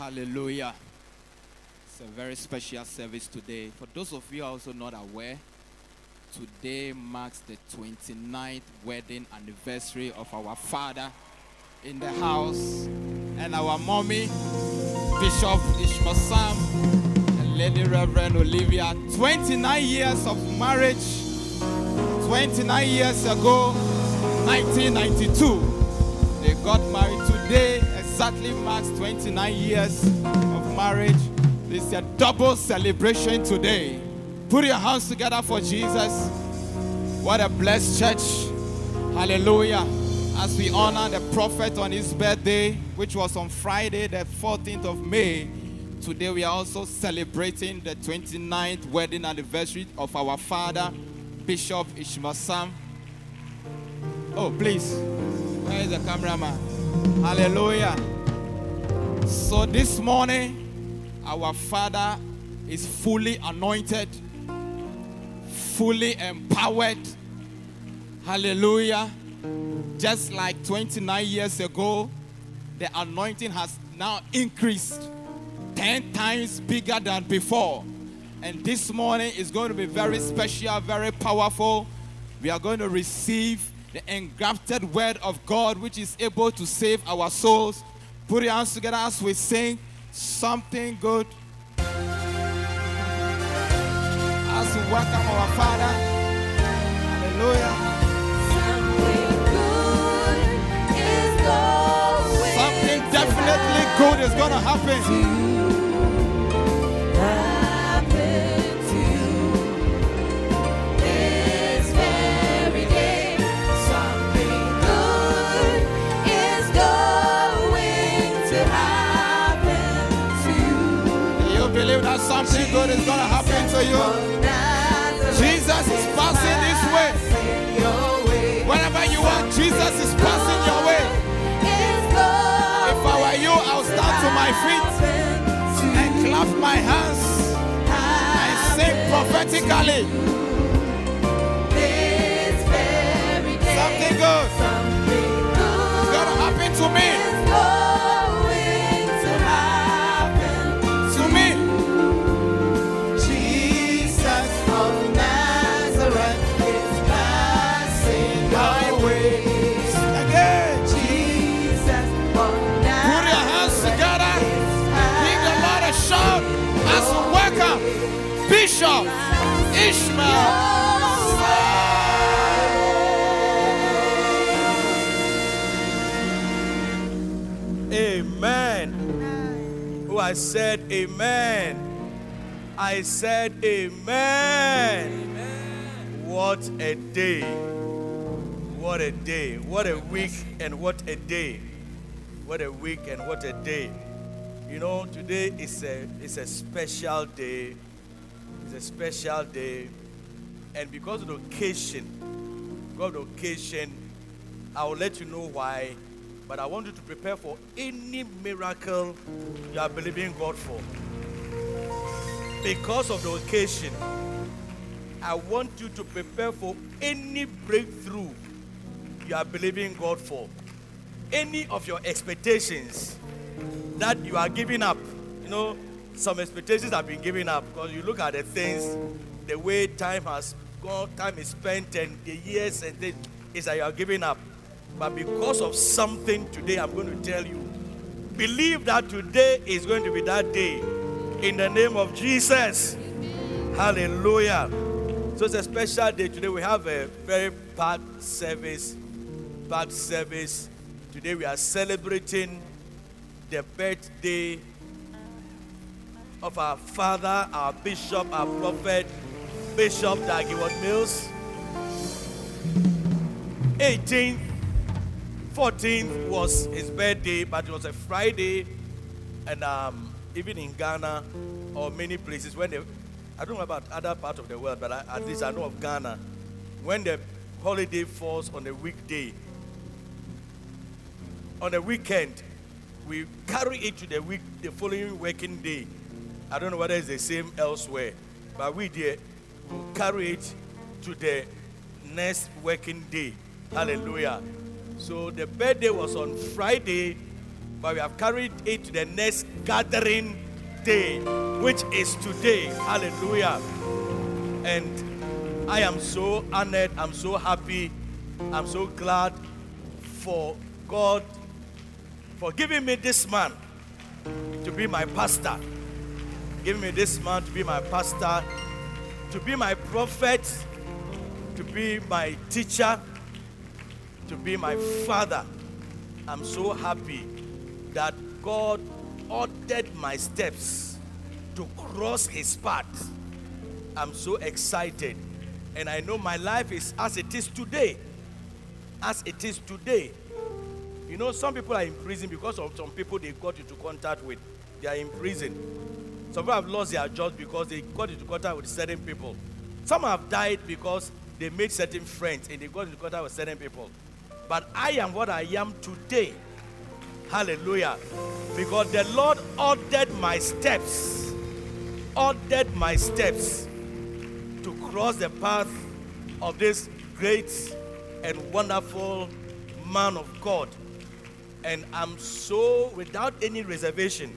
Hallelujah. It's a very special service today. For those of you also not aware, today marks the 29th wedding anniversary of our father in the house and our mommy, Bishop Ishmael Sam and Lady Reverend Olivia. 29 years of marriage, 29 years ago, 1992. They got married exactly marks 29 years of marriage. This is a double celebration today. Put your hands together for Jesus. What a blessed church. Hallelujah. As we honor the prophet on his birthday, which was on Friday, the 14th of May, today we are also celebrating the 29th wedding anniversary of our father, Bishop Ishmael Sam. Oh, please. Where is the cameraman? Hallelujah. So this morning, our father is fully anointed, fully empowered. Hallelujah. Just like 29 years ago, the anointing has now increased 10 times bigger than before. And this morning is going to be very special, very powerful. We are going to receive the engrafted word of God, which is able to save our souls. Put your hands together as we sing something good. As we welcome our Father. Hallelujah. Something definitely good is going to happen. Good is going to happen to you? Jesus is passing this way. Wherever you are, Jesus is passing your way. If I were you, I'll stand to my feet and clap my hands and sing prophetically. I said amen. I said amen. What a day. What a day. What a week and what a day. What a week and what a day. You know, today is a it's a special day. It's a special day. And because of the occasion, because of the occasion, I will let you know why. But I want you to prepare for any miracle you are believing God for. Because of the occasion, I want you to prepare for any breakthrough you are believing God for. Any of your expectations that you are giving up. You know, some expectations have been given up because you look at the things, the way time has gone, time is spent, and the years and things, is that you are giving up. But because of something today, I'm going to tell you, believe that today is going to be that day. In the name of Jesus. Hallelujah. So it's a special day today. We have a very bad service. Bad service. Today we are celebrating the birthday of our father, our bishop, our prophet, Bishop Dag Heward-Mills. 18th, 14th was his birthday, but it was a Friday, and um, even in Ghana or many places when they, I don't know about other parts of the world, but I, at least I know of Ghana, when the holiday falls on a weekday, on a weekend, we carry it to the week, the following working day. I don't know whether it's the same elsewhere, but we did will carry it to the next working day. Hallelujah. So the birthday was on Friday, but we have carried it to the next gathering day, which is today. Hallelujah. And I am so honored, I'm so happy, I'm so glad for God for giving me this man to be my pastor. Giving me this man to be my pastor, to be my prophet, to be my teacher, to be my father. I'm so happy that God ordered my steps to cross his path. I'm so excited. And I know my life is as it is today. As it is today. You know, some people are in prison because of some people they got into contact with. They are in prison. Some people have lost their jobs because they got into contact with certain people. Some have died because they made certain friends and they got into contact with certain people. But I am what I am today. Hallelujah. Because the Lord ordered my steps, ordered my steps to cross the path of this great and wonderful man of God. And I'm so, without any reservation,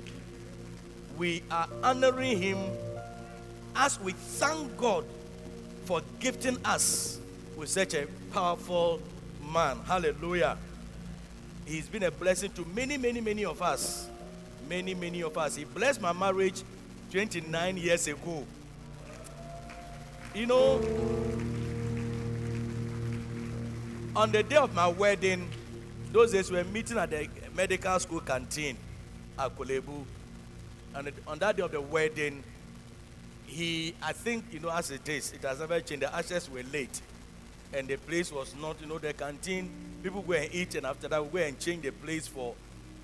we are honoring him as we thank God for gifting us with such a powerful man. Hallelujah. He's been a blessing to many, many, many of us. Many, many of us. He blessed my marriage 29 years ago. You know, on the day of my wedding, those days we were meeting at the medical school canteen at Korle Bu. And on that day of the wedding, he, I think, you know, as it is, it has never changed. The ashes were late. And the place was not, you know, the canteen, people go and eat, and after that, we go and change the place for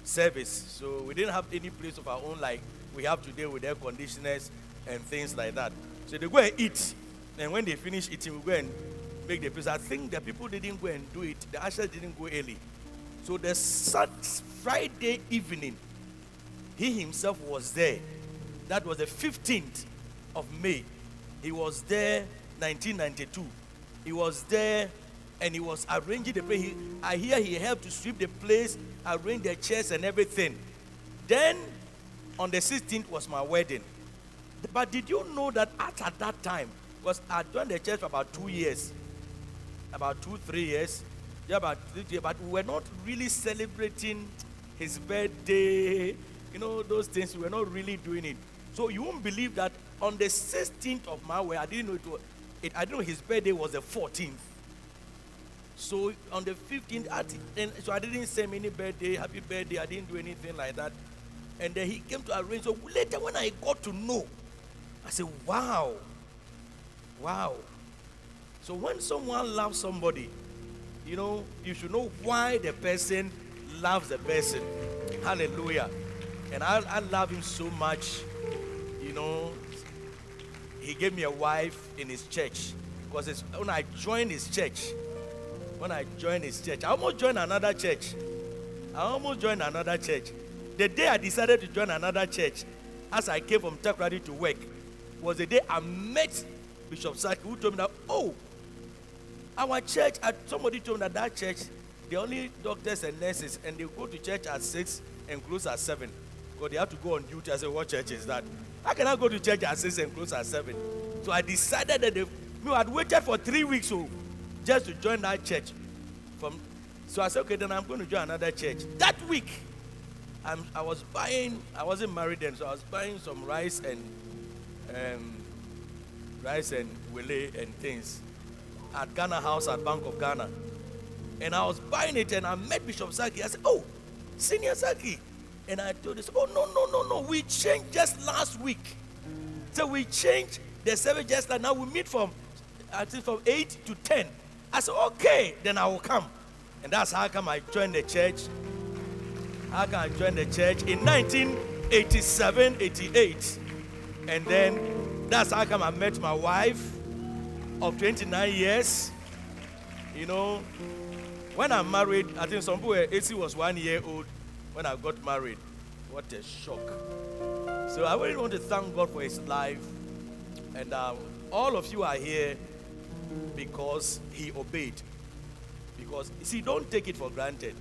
service. So we didn't have any place of our own like we have today with air conditioners and things like that. So they go and eat. And when they finish eating, we go and make the place. I think the people didn't go and do it. The ashes didn't go early. So the Friday evening, he himself was there. That was the 15th of May. He was there 1992. He was there and he was arranging the place. He, I hear he helped to sweep the place, arrange the chairs and everything. Then on the 16th was my wedding. But did you know that at, at that time, because I joined the church for about two years, about two, three years, yeah, about three years, but we were not really celebrating his birthday, you know, those things. We were not really doing it. So you won't believe that on the 16th of my way, I didn't know it was, it, I know his birthday was the 14th. So on the 15th, I, and so I didn't say any birthday, happy birthday. I didn't do anything like that. And then he came to arrange. So later, when I got to know, I said, "Wow, wow." So when someone loves somebody, you know, you should know why the person loves the person. Hallelujah. And I, I love him so much. You know, he gave me a wife in his church because when I joined his church, when I joined his church, I almost joined another church. I almost joined another church. The day I decided to join another church, as I came from Takoradi to work, was the day I met Bishop Saki, who told me that, oh, our church, uh, somebody told me that that church, the only doctors and nurses, and they go to church at 6 and close at 7. Because they have to go on duty. I said, what church is that? How can I go to church at 6 and close at 7? So I decided that had waited for three weeks oh, just to join that church. From, so I said, okay, then I'm going to join another church. That week, I'm, i was buying, I wasn't married then, so I was buying some rice and um, rice and wele and things at Ghana House at Bank of Ghana. And I was buying it and I met Bishop Saki. I said, Oh, Senior Saki. And I told him, Oh, no, no, no, no. We changed just last week. So we changed the service just like now. We meet from, I think, from 8 to 10. I said, Okay, then I will come. And that's how come I joined the church. How come I joined the church in 1987, 88. And then that's how come I met my wife of 29 years. You know, when I'm married, I think some people were 80 was one year old when I got married. What a shock. So I really want to thank God for his life. And uh, all of you are here because he obeyed. Because, see, don't take it for granted.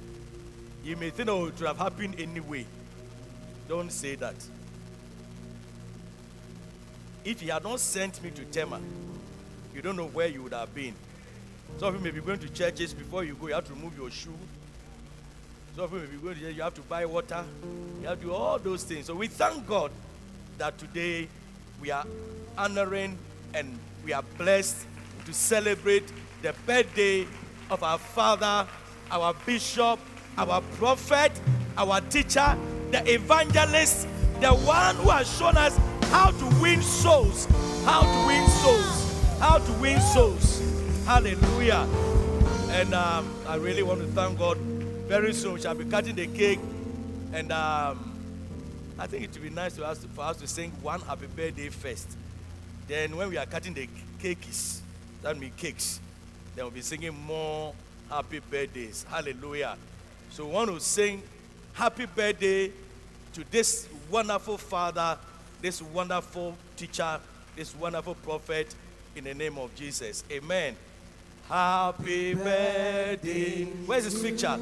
You may think, oh, it would have happened anyway. Don't say that. If he had not sent me to Tema, you don't know where you would have been. Some of you may be going to churches before you go, you have to remove your shoe. Of you to you have to buy water. You have to do all those things. So we thank God that today we are honoring and we are blessed to celebrate the birthday of our father, our bishop, our prophet, our teacher, the evangelist, the one who has shown us how to win souls, how to win souls, how to win souls. Hallelujah. And um, I really want to thank God. Very soon we shall be cutting the cake. And um, I think it would be nice us, for us to sing one happy birthday first. Then when we are cutting the cakes, that means cakes, then we'll be singing more happy birthdays. Hallelujah. So we want to sing happy birthday to this wonderful father, this wonderful teacher, this wonderful prophet in the name of Jesus. Amen. Happy birthday. Where's this picture?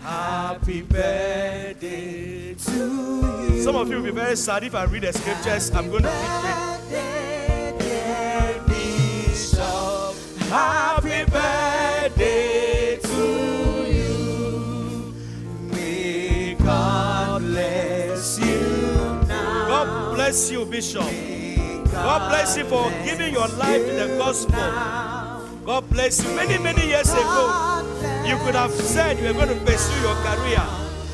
Happy birthday to you. Some of you will be very sad if I read the scriptures. I'm going to read it. Bishop, happy birthday to you. May God bless you now. God bless you, Bishop. God bless you for giving your life to the gospel. God bless you. Many, many years ago, you could have said you were going to pursue your career.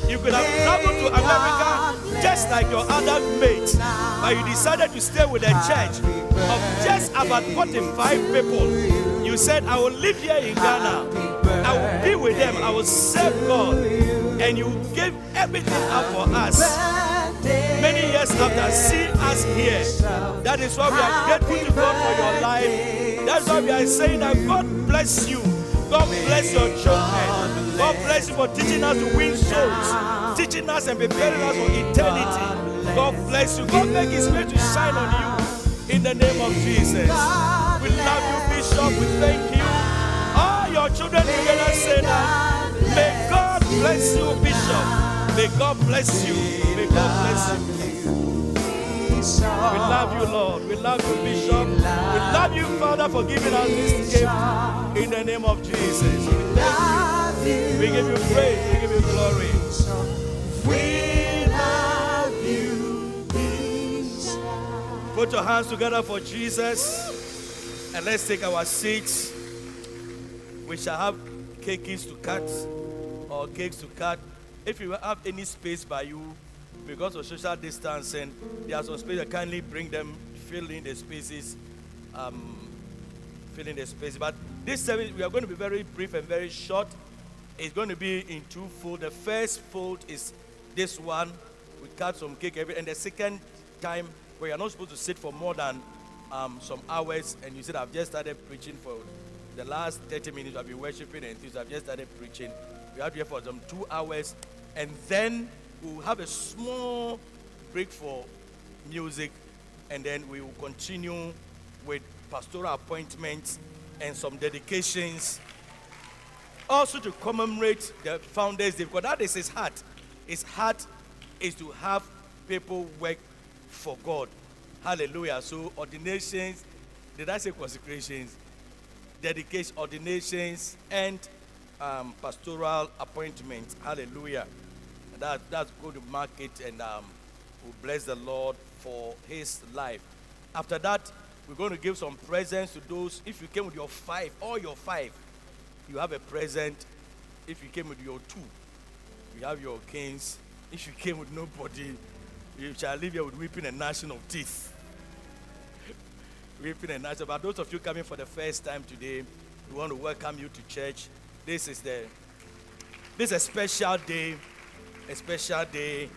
You could have traveled to America just like your other mates, but you decided to stay with a church of just about 45 people. You said, I will live here in Ghana. I will be with them. I will serve God. And you gave everything up for us. Many years after, see us here. That is why we are grateful to God for your life. That's why we are saying that God bless you. God bless your children. God bless you for teaching us to win souls, teaching us and preparing us for eternity. God bless you. God make His face to shine on you in the name of Jesus. We love you, Bishop. We thank you. All your children God bless you. May God bless you. We love you, Lord. We love you, Bishop. We love you, Father, for giving us this gift in the name of Jesus. We thank you. We give you praise. We give you glory. We love you. Bishop. Put your hands together for Jesus and let's take our seats. We shall have cakes to cut or cakes to cut. If you have any space by you, because of social distancing, there are some spaces. Kindly bring them, fill in the spaces, um, fill in the space. But this service, we are going to be very brief and very short. It's going to be in two fold. The first fold is this one. We cut some cake every, and the second time where you're not supposed to sit for more than um, some hours, and you said I've just started preaching for the last 30 minutes. I've been worshiping and things. I've just started preaching. We have here for some two hours, and then we'll have a small break for music, and then we will continue with pastoral appointments and some dedications. Also to commemorate the Founders because that is his heart. His heart is to have people work for God. Hallelujah. So ordinations, did I say consecrations? Dedication, ordinations, and um, pastoral appointments. Hallelujah that, that's going to mark it and um, we'll bless the Lord for his life. After that, we're going to give some presents to those. If you came with your five, all your five, you have a present. If you came with your two, you have your canes. If you came with nobody, you shall leave here with weeping and gnashing of teeth. weeping and gnashing. But those of you coming for the first time today, we want to welcome you to church. This is the this is a special day a special day.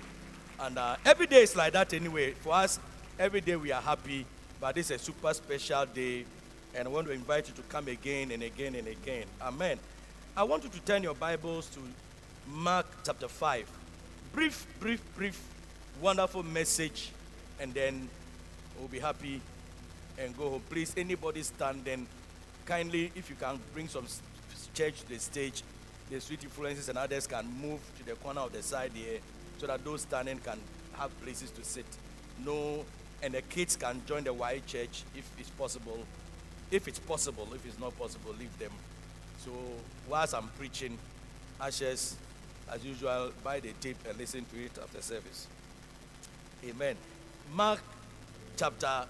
And uh, every day is like that anyway. For us, every day we are happy, but this is a super special day. And I want to invite you to come again and again and again. Amen. I want you to turn your Bibles to Mark chapter 5. Brief, brief, brief, wonderful message, and then we'll be happy and go home. Please, anybody standing, kindly, if you can bring some church to the stage, the sweet influences and others can move to the corner of the side here so that those standing can have places to sit. No, and the kids can join the white church if it's possible. If it's possible, if it's not possible, leave them. So whilst I'm preaching, ashes, as usual, buy the tape and listen to it after service. Amen. Mark chapter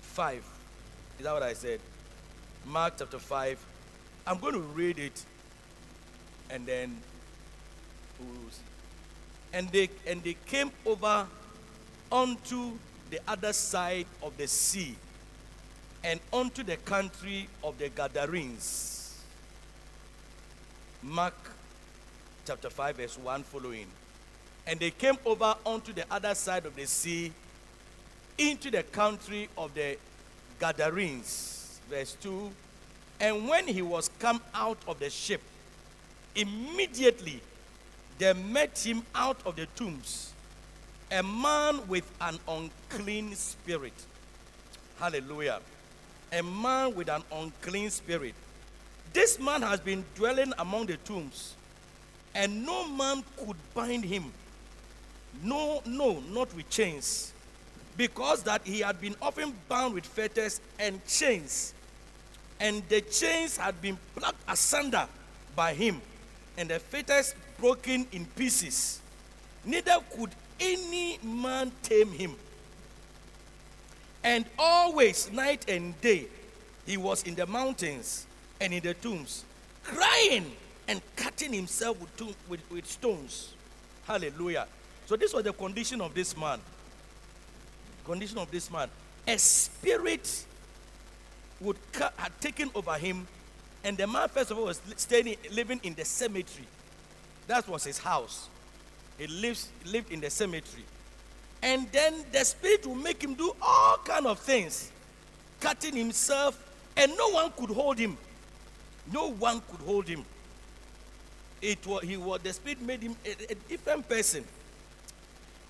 5. Is that what I said? Mark chapter 5. I'm going to read it and then we'll see. And they and they came over onto the other side of the sea and onto the country of the Gadarenes. Mark chapter 5, verse 1 following. And they came over onto the other side of the sea into the country of the Gadarenes. Verse 2. And when he was come out of the ship, immediately there met him out of the tombs a man with an unclean spirit. Hallelujah. A man with an unclean spirit. This man has been dwelling among the tombs, and no man could bind him. No, no, not with chains, because that he had been often bound with fetters and chains, and the chains had been plucked asunder by him, and the fetters broken in pieces. Neither could any man tame him. And always, night and day, he was in the mountains and in the tombs, crying and cutting himself with, tomb, with, with stones. Hallelujah. So, this was the condition of this man. Condition of this man. A spirit would had taken over him, and the man, first of all, was staying, living in the cemetery. That was his house. He lives, lived in the cemetery. And then the spirit will make him do all kind of things, cutting himself, and no one could hold him. No one could hold him. It was he was the spirit made him a, a different person.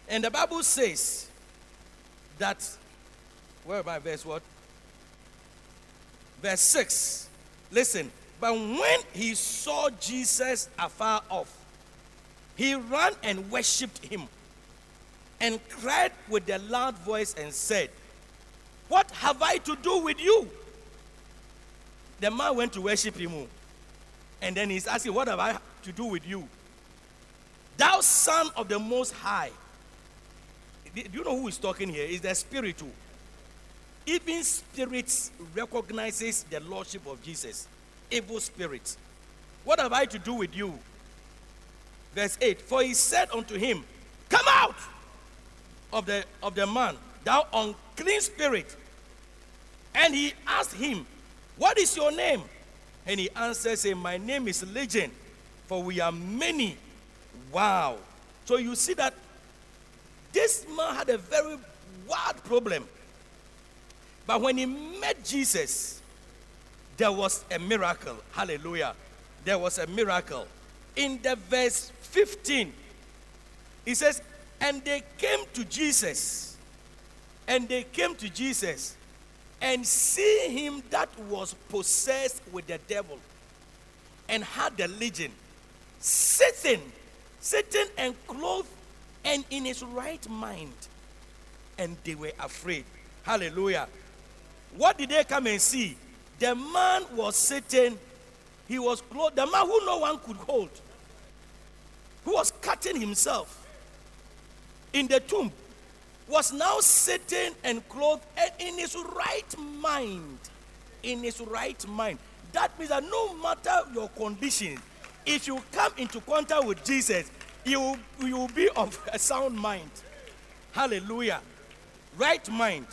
And the Bible says that where I verse what? Verse 6. Listen, but when he saw Jesus afar off, he ran and worshipped him and cried with a loud voice and said, What have I to do with you? The man went to worship him. And then he's asking, What have I to do with you? Thou son of the most high. Do you know who is talking here? Is the spiritual. Even spirits recognizes the lordship of Jesus. Evil spirits. What have I to do with you? Verse 8 For he said unto him, Come out of the, of the man, thou unclean spirit. And he asked him, What is your name? And he answered, saying, My name is Legion, for we are many. Wow. So you see that this man had a very wild problem. But when he met Jesus, there was a miracle. Hallelujah. There was a miracle. In the verse 15, he says, And they came to Jesus, and they came to Jesus, and see him that was possessed with the devil and had the legion, sitting, sitting and clothed and in his right mind. And they were afraid. Hallelujah. What did they come and see? The man was sitting, he was clothed, the man who no one could hold who was cutting himself in the tomb, was now sitting and clothed and in his right mind. In his right mind. That means that no matter your condition, if you come into contact with Jesus, you you will be of a sound mind. Hallelujah. Right mind.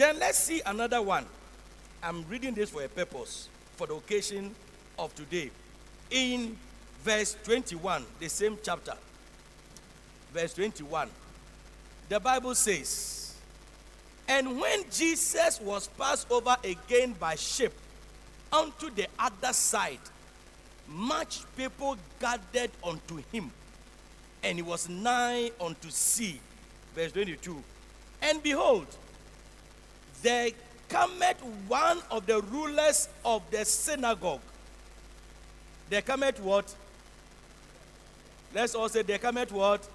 Then let's see another one. I'm reading this for a purpose, for the occasion of today. In verse 21, the same chapter, verse 21, the Bible says, And when Jesus was passed over again by ship unto the other side, much people gathered unto him, and he was nigh unto sea. Verse 22. And behold, there cometh one of the rulers of the synagogue There cometh what? Let's all say, there cometh what?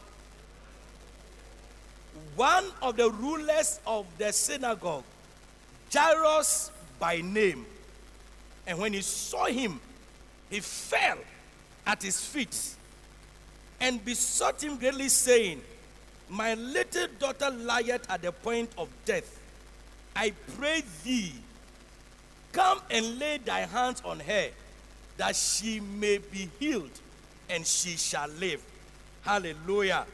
One of the rulers of the synagogue, Jairus by name. And when he saw him, he fell at his feet and besought him greatly, saying, My little daughter lieth at the point of death. I pray thee, come and lay thy hands on her, that she may be healed, and she shall live. Hallelujah.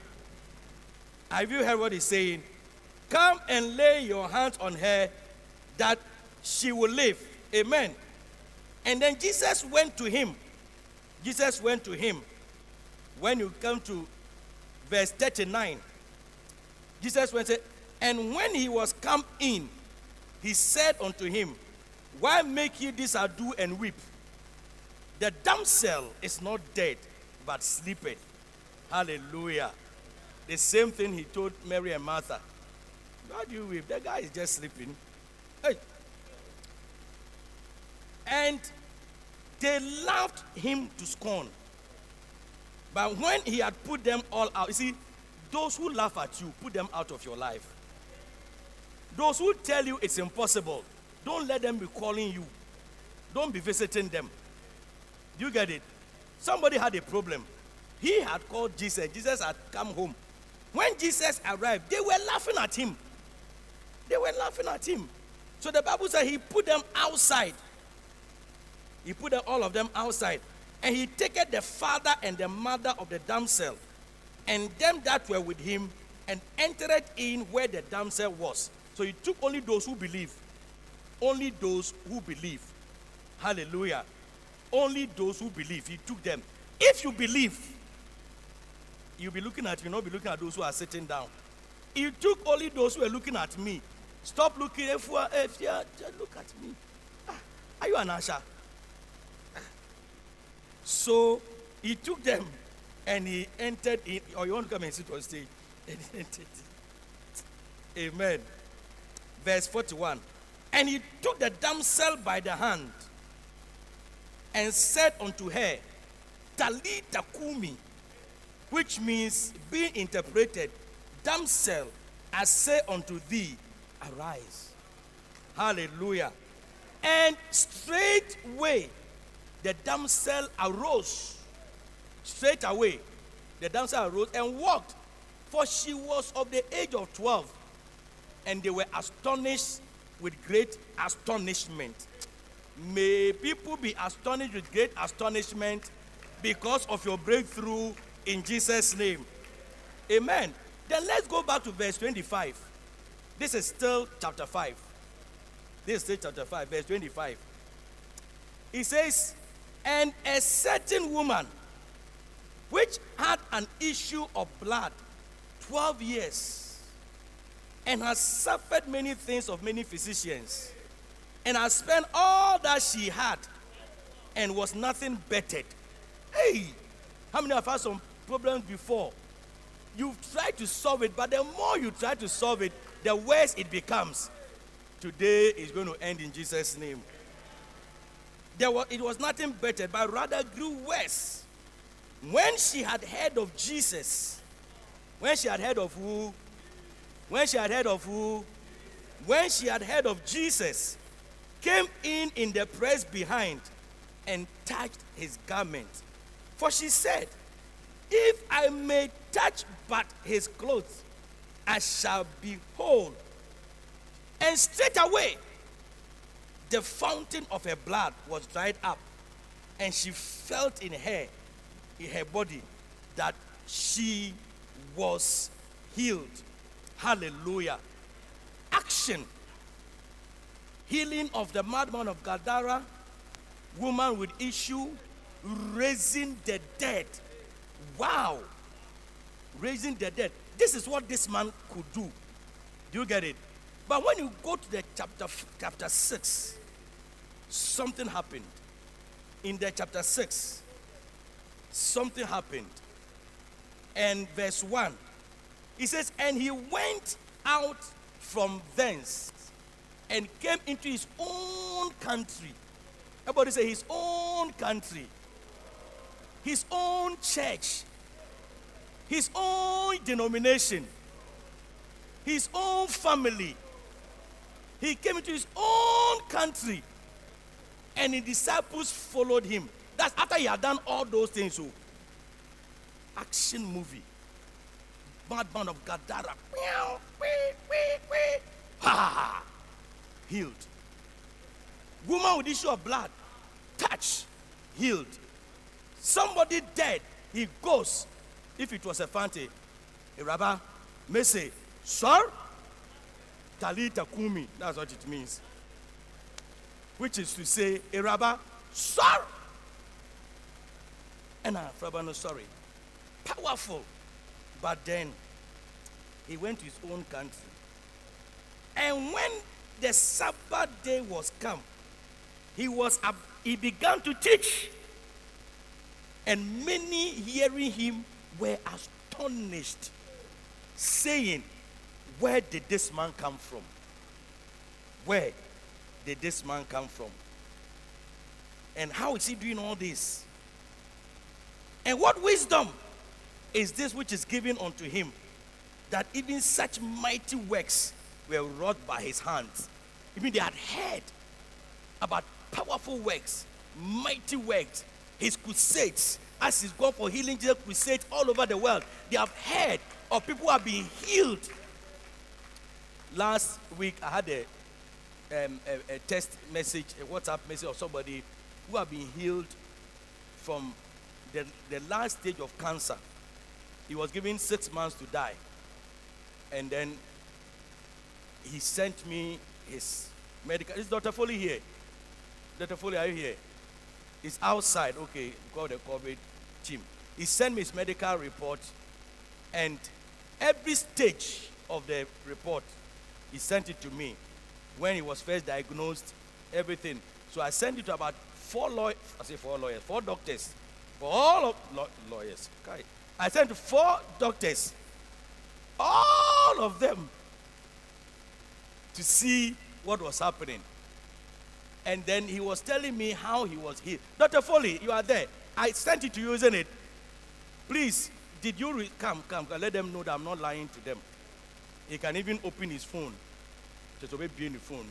Have you heard what he's saying? Come and lay your hands on her, that she will live. Amen. And then Jesus went to him. Jesus went to him. When you come to verse 39, Jesus went and said, And when he was come in, he said unto him, Why make ye this ado and weep? The damsel is not dead, but sleepeth. Hallelujah. The same thing he told Mary and Martha. Why do you weep? That guy is just sleeping. Hey. And they laughed him to scorn. But when he had put them all out, you see, those who laugh at you, put them out of your life. Those who tell you it's impossible, don't let them be calling you. Don't be visiting them. Do you get it? Somebody had a problem. He had called Jesus. Jesus had come home. When Jesus arrived, they were laughing at him. They were laughing at him. So the Bible said he put them outside. He put all of them outside. And he taketh the father and the mother of the damsel and them that were with him and entered in where the damsel was. So he took only those who believe. Only those who believe. Hallelujah. Only those who believe. He took them. If you believe, you'll be looking at you, not be looking at those who are sitting down. He took only those who are looking at me. Stop looking. If you are, if you are, just look at me. Ah, are you an usher? So he took them and he entered in. Or you want to come and sit on stage? And he entered. Amen. Verse 41. And he took the damsel by the hand and said unto her, Talitha cumi, which means, being interpreted, damsel, I say unto thee, arise. Hallelujah. And straightway the damsel arose. Straight away, the damsel arose and walked, for she was of the age of 12. And they were astonished with great astonishment. May people be astonished with great astonishment because of your breakthrough in Jesus' name. Amen. Then let's go back to verse 25. This is still chapter 5. This is still chapter 5, verse 25. He says, And a certain woman which had an issue of blood 12 years and has suffered many things of many physicians and has spent all that she had and was nothing bettered. Hey, how many have had some problems before? You've tried to solve it, but the more you try to solve it, the worse it becomes. Today is going to end in Jesus' name. There was, it was nothing better, but rather grew worse. When she had heard of Jesus, when she had heard of who? When she had heard of who? When she had heard of Jesus, came in in the press behind and touched his garment. For she said, If I may touch but his clothes, I shall be whole. And straightway, the fountain of her blood was dried up, and she felt in her, in her body, that she was healed. Hallelujah. Action. Healing of the madman of Gadara, woman with issue, raising the dead. Wow. Raising the dead. This is what this man could do. Do you get it? But when you go to the chapter chapter 6, something happened. In the chapter 6, something happened. And verse 1, he says, And he went out from thence and came into his own country. Everybody say his own country. his own church, his own denomination, his own family. He came into his own country and his disciples followed him. That's after he had done all those things. So, action movie. Madman of Gadara. Ha. Healed. Woman with issue of blood. Touch. Healed. Somebody dead. He goes. If it was a fancy, a rabbi may say, Sir, Talitha cumi. That's what it means. Which is to say, a rabbi, Sir. And a rabbi, no, sorry. Powerful. But then he went to his own country. And when the Sabbath day was come, he was he began to teach. And many hearing him were astonished, saying, Where did this man come from? Where did this man come from? And how is he doing all this? And what wisdom is this which is given unto him that even such mighty works were wrought by his hands? Even they had heard about powerful works, mighty works, his crusades, as he's gone for healing Jesus crusades all over the world. They have heard of people who have been healed. Last week, I had a, um, a, a message, a WhatsApp message of somebody who have been healed from the, the last stage of cancer. He was given six months to die. And then he sent me his medical. Is Dr. Foley here? Dr. Foley, are you here? He's outside. Okay, call the COVID team. He sent me his medical report, and every stage of the report, he sent it to me. When he was first diagnosed, everything. So I sent it to about four lawyers. I say four lawyers, four doctors, for all of law- lawyers. Okay. I sent four doctors, all of them, to see what was happening. And then he was telling me how he was healed. Dr. Foley, you are there. I sent it to you, isn't it? Please, did you re- come, come, come, let them know that I'm not lying to them. He can even open his phone. Just obey being the phone.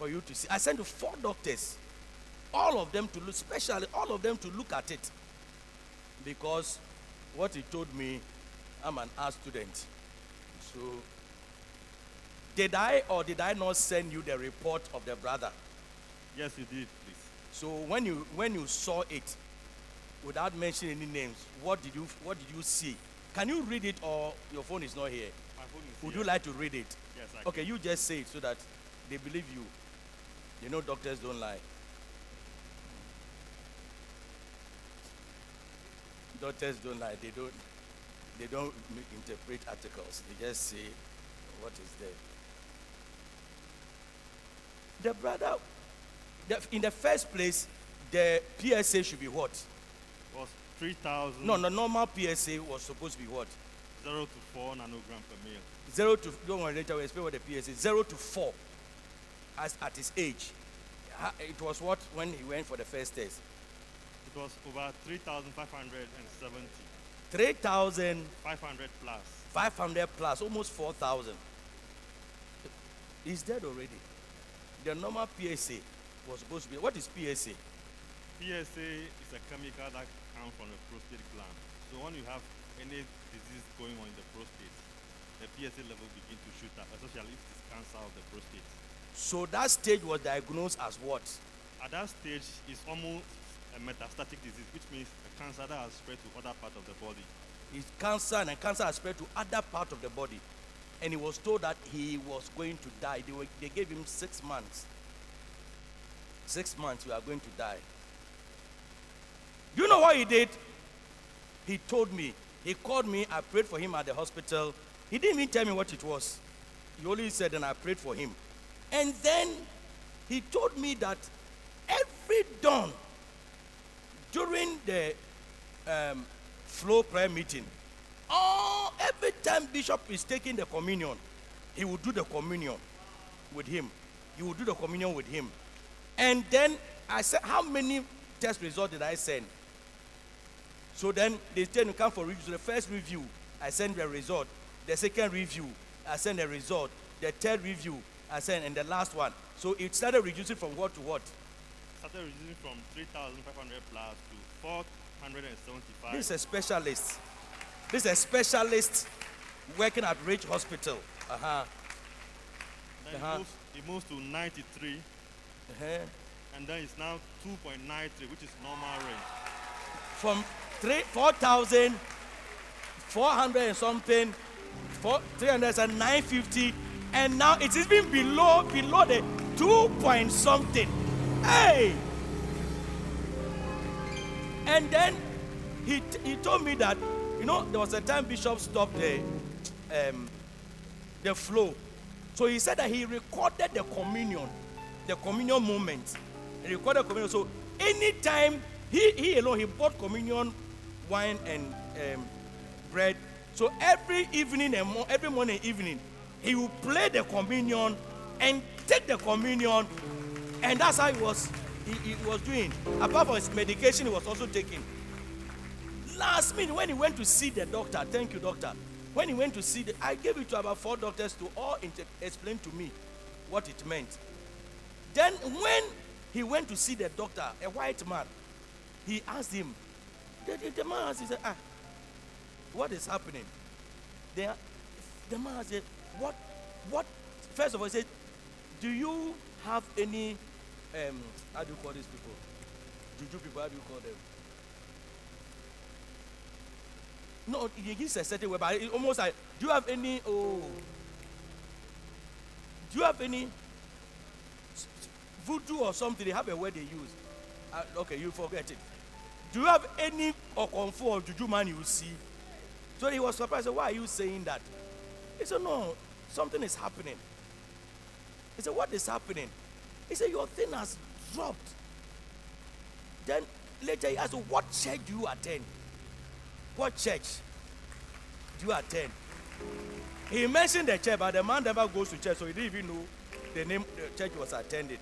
For you to see. I sent four doctors. All of them to look, especially all of them to look at it. Because what he told me, I'm an art student. So did I or did I not send you the report of the brother? Yes, you did, please. So when you when you saw it, without mentioning any names, what did you what did you see? Can you read it or your phone is not here? My phone is Would here. you like to read it? Yes, I Okay, you just say it so that they believe you. You know doctors don't lie. Doctors don't like They don't they don't interpret articles. They just say what is there. The brother the, in the first place, the PSA should be what? was 3,000. No, the normal PSA was supposed to be what? 0 to 4 nanogram per mil. Zero to don't worry later we'll explain what the PSA is. Zero to four as at his age. It was what when he went for the first test? It was over 3,570. 3,500 plus. five hundred plus, almost four thousand. He's dead already. The normal PSA was supposed to be what is PSA? PSA is a chemical that comes from the prostate gland. So when you have any disease going on in the prostate, the PSA level begin to shoot up, especially if it's cancer of the prostate. So that stage was diagnosed as what? At that stage, it's almost a metastatic disease, which means a cancer that has spread to other parts of the body. It's cancer and cancer has spread to other part of the body. And he was told that he was going to die. They, were, they gave him six months. Six months, you are going to die. Do you know what he did? He told me. He called me. I prayed for him at the hospital. He didn't even tell me what it was. He only said, and I prayed for him. And then he told me that every dawn during the um, flow prayer meeting, oh, every time Bishop is taking the communion, he will do the communion with him. He will do the communion with him. And then I said, How many test result did I send? So then they tell you come for review. So the first review, I send the result. The second review, I send the result. The third review, I send, and the last one. So it started reducing from what to what? Started reducing from 3,500 plus to 475. This is a specialist. This is a specialist working at Ridge Hospital. Uh-huh. Then Uh-huh. it, moves, it moves to 93, uh-huh. and then it's now 2.93, which is normal range. From three, 4,000, 400 and something, four, 300 and 950, and now it's even below, below the 2 point something. Hey! And then he, he told me that, you know, there was a time Bishop stopped the, um, the flow. So he said that he recorded the communion, the communion moment. He recorded communion. So anytime he, he alone, he bought communion, wine, and um, bread. So every evening and mo- every morning, evening, he will play the communion and take the communion, and that's how he was he, he was doing. Apart from his medication, he was also taking. Last minute, when he went to see the doctor, thank you, doctor. When he went to see the, I gave it to about four doctors to all inter- explain to me what it meant. Then, when he went to see the doctor, a white man, he asked him, the, the, the man asked, he said, ah, what is happening? The, the man said, what, what, first of all, he said, do you have any, um, how do you call these people? Juju people, how do you call them? No, he gives a certain way, but it almost like, do you have any, oh, do you have any voodoo or something? They have a word they use. Uh, okay, you forget it. Do you have any kung or juju man you see? So he was surprised. Why are you saying that? He said, No, something is happening. He said, What is happening? He said, Your thing has dropped. Then later he asked, What church do you attend? What church do you attend? He mentioned the church, but the man never goes to church, so he didn't even know the name the church was attended.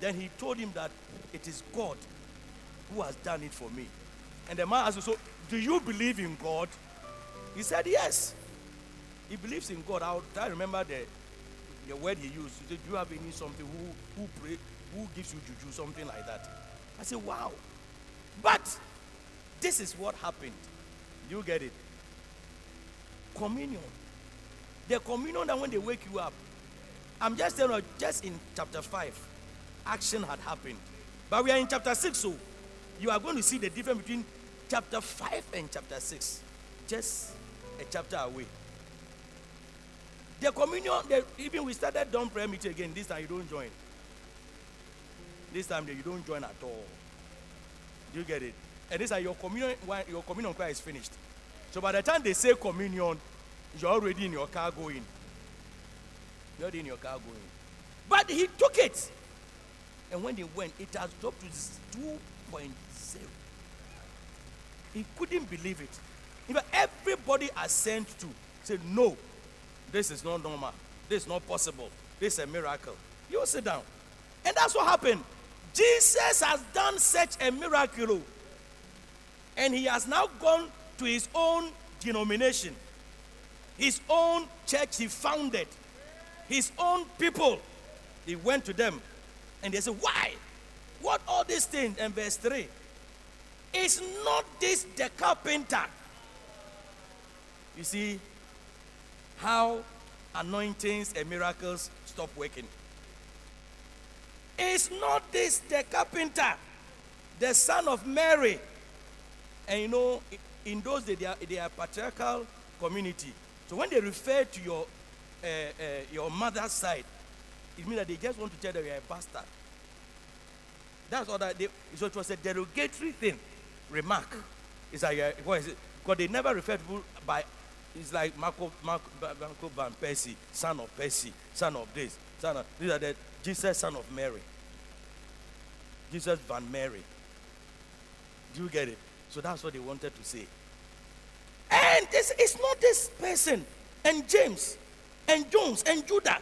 Then he told him that it is God who has done it for me. And the man asked So, do you believe in God? He said, Yes. He believes in God. I'll try to remember the, the word he used. He said, Do you have any something who, who pray, who gives you juju, something like that? I said, Wow. But this is what happened. You get it? Communion. The communion that when they wake you up, I'm just telling you, just in chapter 5, action had happened. But we are in chapter 6, so you are going to see the difference between chapter 5 and chapter 6. Just a chapter away. The communion, even we started dawn prayer meeting again. This time you don't join. This time you don't join at all. Do you get it? And this time your communion, your communion prayer is finished. So by the time they say communion, you're already in your car going. You're already in your car going. But he took it. And when they went, it has dropped to 2.0. He couldn't believe it. Fact, everybody assent to say, no, this is not normal. This is not possible. This is a miracle. You sit down. And that's what happened. Jesus has done such a miracle. And he has now gone to his own denomination, his own church he founded, his own people. He went to them and they said, Why? What all these things? And verse 3 Is not this the carpenter? You see how anointings and miracles stop working. Is not this the carpenter, the son of Mary? And you know, in those days, they are, they are patriarchal community. So when they refer to your, uh, uh, your mother's side, it means that they just want to tell that you are a bastard. That's all that they, so it was a derogatory thing, remark. It's like, uh, what is it? Because they never refer to people by, it's like Marco, Marco, Marco Van Persie, son of Percy, son of this, son of, these are the, Jesus, son of Mary. Jesus Van Mary. Do you get it? So that's what they wanted to say. And this is not this person, and James, and Jones, and Judah,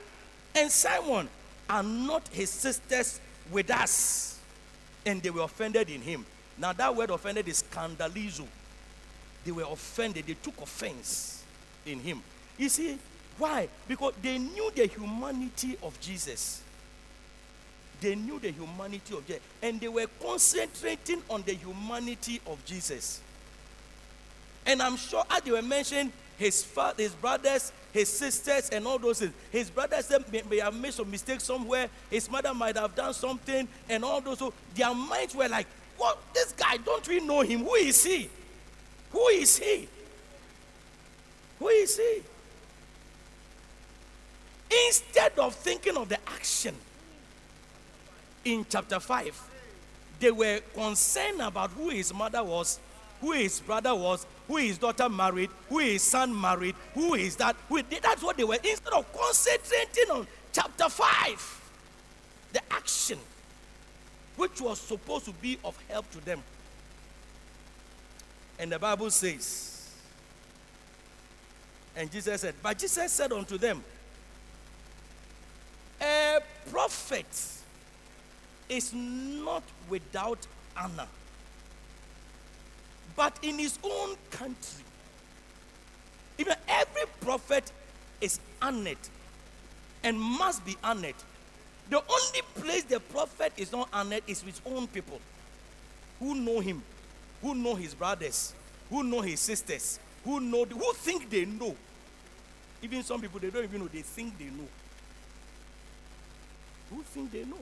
and Simon are not his sisters with us. And they were offended in him. Now, that word offended is scandalizo. They were offended, they took offense in him. You see, why? Because they knew the humanity of Jesus. They knew the humanity of Jesus. And they were concentrating on the humanity of Jesus. And I'm sure as they were mentioning his, father, his brothers, his sisters, and all those things. His brothers may, may have made some mistake somewhere. His mother might have done something, and all those. So their minds were like, "What? This guy? Don't we know him? Who is he? Who is he? Who is he?" Instead of thinking of the action in chapter 5, they were concerned about who his mother was, who his brother was, who his daughter married, who his son married, who is that. Who, that's what they were. Instead of concentrating on chapter 5, the action, which was supposed to be of help to them. And the Bible says, and Jesus said, But Jesus said unto them, a prophet is not without honor, but in his own country. Even every prophet is honored and must be honored. The only place the prophet is not honored is with his own people who know him, who know his brothers, who know his sisters, who know who think they know. Even some people they don't even know, they think they know. Who think they know?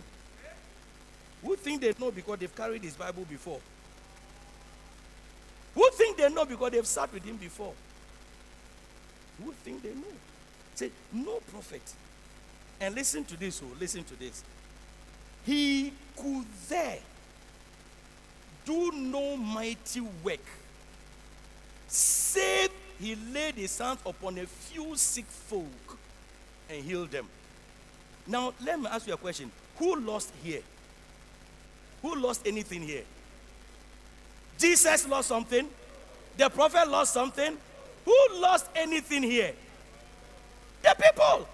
Who think they know because they've carried his Bible before? Who think they know because they've sat with him before? Who think they know? Say, no prophet. And listen to this, oh, listen to this. He could there do no mighty work, save he laid his hands upon a few sick folk and healed them. Now, let me ask you a question. Who lost here? Who lost anything here? Jesus lost something. The prophet lost something. Who lost anything here? The people.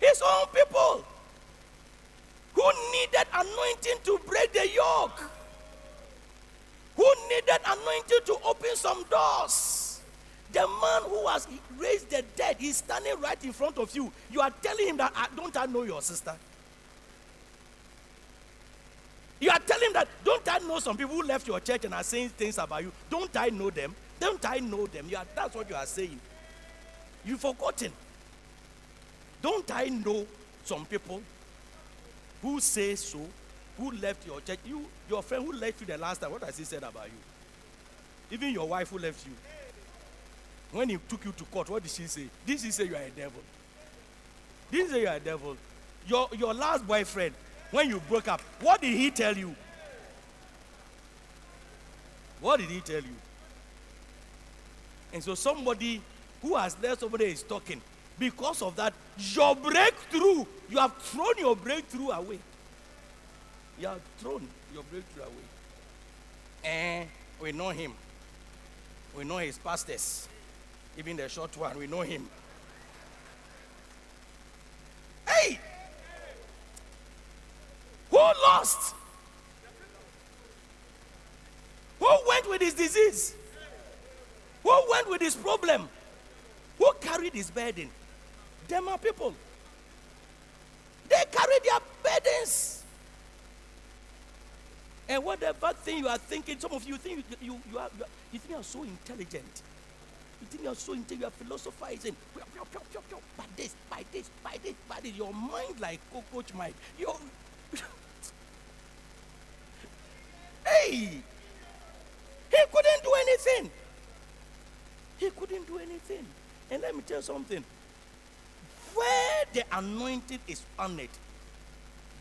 His own people. Who needed anointing to break the yoke. Who needed anointing to open some doors. The man who has raised the dead, he's standing right in front of you. You are telling him that, ah, don't I know your sister? You are telling him that, don't I know some people who left your church and are saying things about you? Don't I know them? Don't I know them? You are, that's what you are saying. You've forgotten. Don't I know some people who say so, who left your church? You, your friend who left you the last time, what has he said about you? Even your wife who left you. When he took you to court, what did she say? Did she say you are a devil? Did she say you are a devil? Your, your last boyfriend, when you broke up, what did he tell you? What did he tell you? And so somebody who has left somebody is talking. Because of that, your breakthrough, you have thrown your breakthrough away. You have thrown your breakthrough away. And we know him. We know his pastors. Even the short one, we know him. Hey! Who lost? Who went with his disease? Who went with his problem? Who carried his burden? Them are people. They carry their burdens. And whatever thing you are thinking, some of you think you, you, you, are, you think you are so intelligent. You think you're so intelligent, you are philosophizing. By this, by this, by this, by this. Your mind like cockroach mind. Your Hey! He couldn't do anything. He couldn't do anything. And let me tell you something. Where the anointed is honored,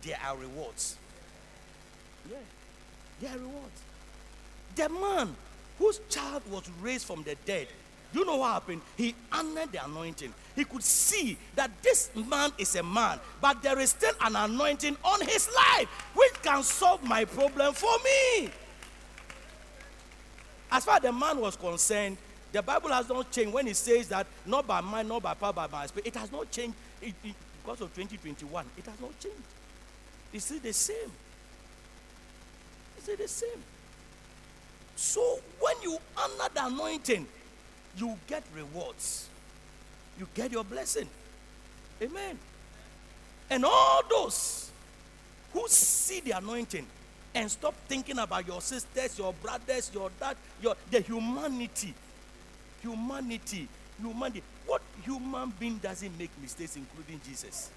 there are rewards. Yeah, there are rewards. The man whose child was raised from the dead do you know what happened? He honored the anointing. He could see that this man is a man, but there is still an anointing on his life which can solve my problem for me. As far as the man was concerned, the Bible has not changed when it says that not by mind, not by power, but by spirit. It has not changed it, it, because of 2021. It has not changed. It's still the same. Say the same. So when you honor the anointing, you get rewards. You get your blessing. Amen. And all those who see the anointing and stop thinking about your sisters, your brothers, your dad, your the humanity. Humanity. Humanity. What human being doesn't make mistakes, including Jesus?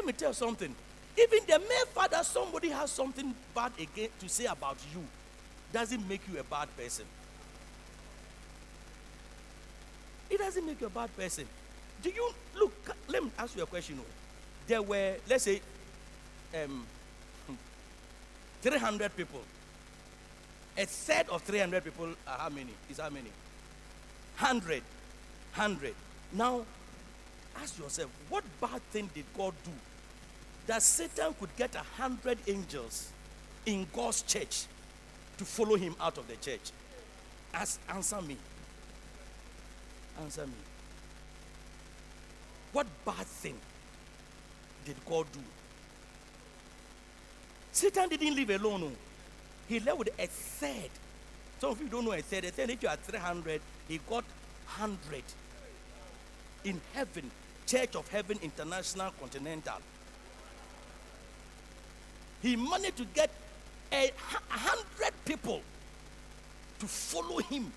Let me tell something. Even the mere fact that somebody has something bad again to say about you doesn't make you a bad person. It doesn't make you a bad person. Do you look? Let me ask you a question. There were, let's say, um, 300 people. A set of 300 people are how many? Is how many? 100. 100. Now, ask yourself, what bad thing did God do that Satan could get a hundred angels in God's church to follow him out of the church? Ask, answer me. Answer me. What bad thing did God do? Satan didn't live alone. oh. He left with a third. Some of you don't know a third. A third, if you are 300, he got 100 in heaven, Church of Heaven International Continental. He managed to get a hundred people to follow him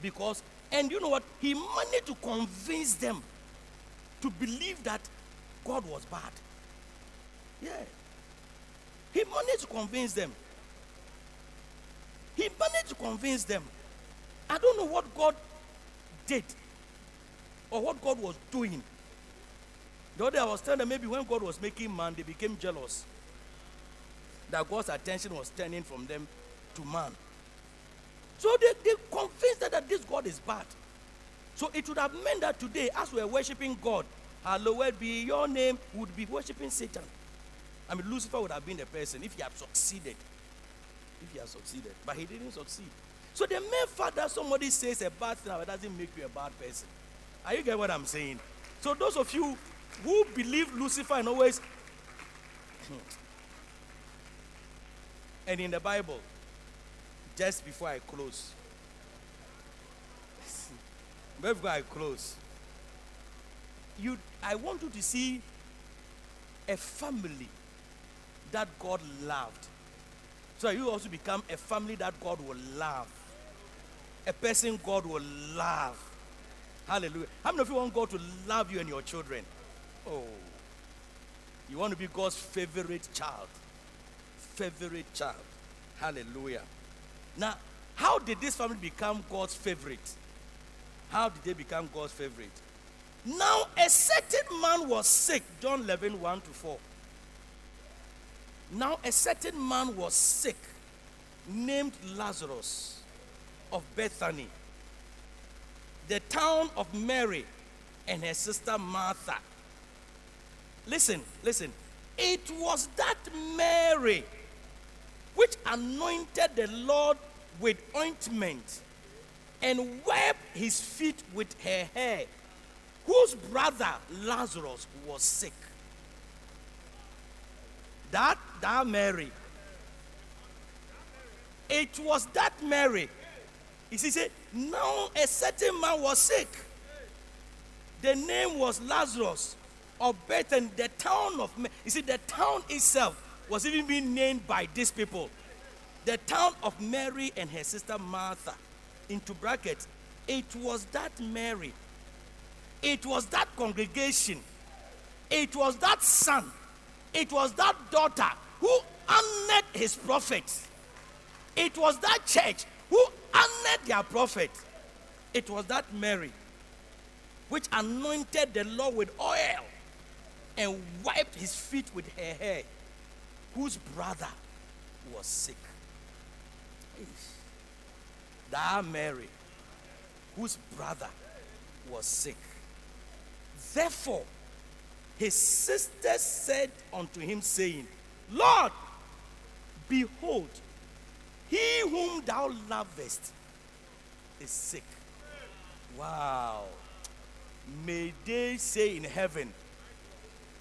because, and you know what? He managed to convince them to believe that God was bad. Yeah. He managed to convince them. He managed to convince them. I don't know what God did or what God was doing. The other day I was telling them maybe when God was making man, they became jealous. That God's attention was turning from them to man. So they, they convinced them that this God is bad. So it would have meant that today, as we're worshiping God, hallowed be your name, would be worshiping Satan. I mean, Lucifer would have been the person if he had succeeded. If he had succeeded. But he didn't succeed. So the mere fact that somebody says a bad thing doesn't make you a bad person. Are you get what I'm saying? So those of you who believe Lucifer and always hmm. and in the Bible, just before I close, before I close, you I want you to see a family that God loved. So you also become a family that God will love. A person God will love. Hallelujah. How many of you want God to love you and your children? Oh. You want to be God's favorite child. Favorite child. Hallelujah. Now, how did this family become God's favorite? How did they become God's favorite? Now, a certain man was sick. John 11, 1 to 4. Now, a certain man was sick, named Lazarus of Bethany, the town of Mary and her sister Martha. Listen, listen. It was that Mary which anointed the Lord with ointment and wiped his feet with her hair, whose brother Lazarus was sick. That, that Mary. It was that Mary. He said, Now a certain man was sick. The name was Lazarus of Bethany, the town of. Ma- You see, the town itself was even being named by these people. The town of Mary and her sister Martha. Into brackets, it was that Mary. It was that congregation. It was that son. It was that daughter who honored his prophets. It was that church who honored their prophet. It was that Mary which anointed the Lord with oil and wiped his feet with her hair, whose brother was sick. That Mary, whose brother was sick. Therefore, his sister said unto him, saying, Lord, behold, he whom thou lovest is sick. Wow. may they say in heaven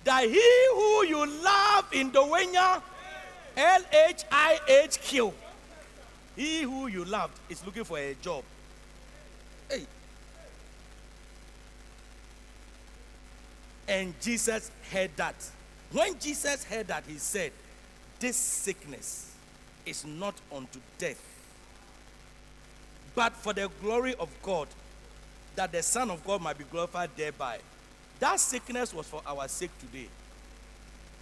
that he who you love in Dowenya, L H I H Q, he who you loved is looking for a job. Hey. And Jesus heard that. When Jesus heard that, he said, This sickness is not unto death, but for the glory of God, that the Son of God might be glorified thereby. That sickness was for our sake today.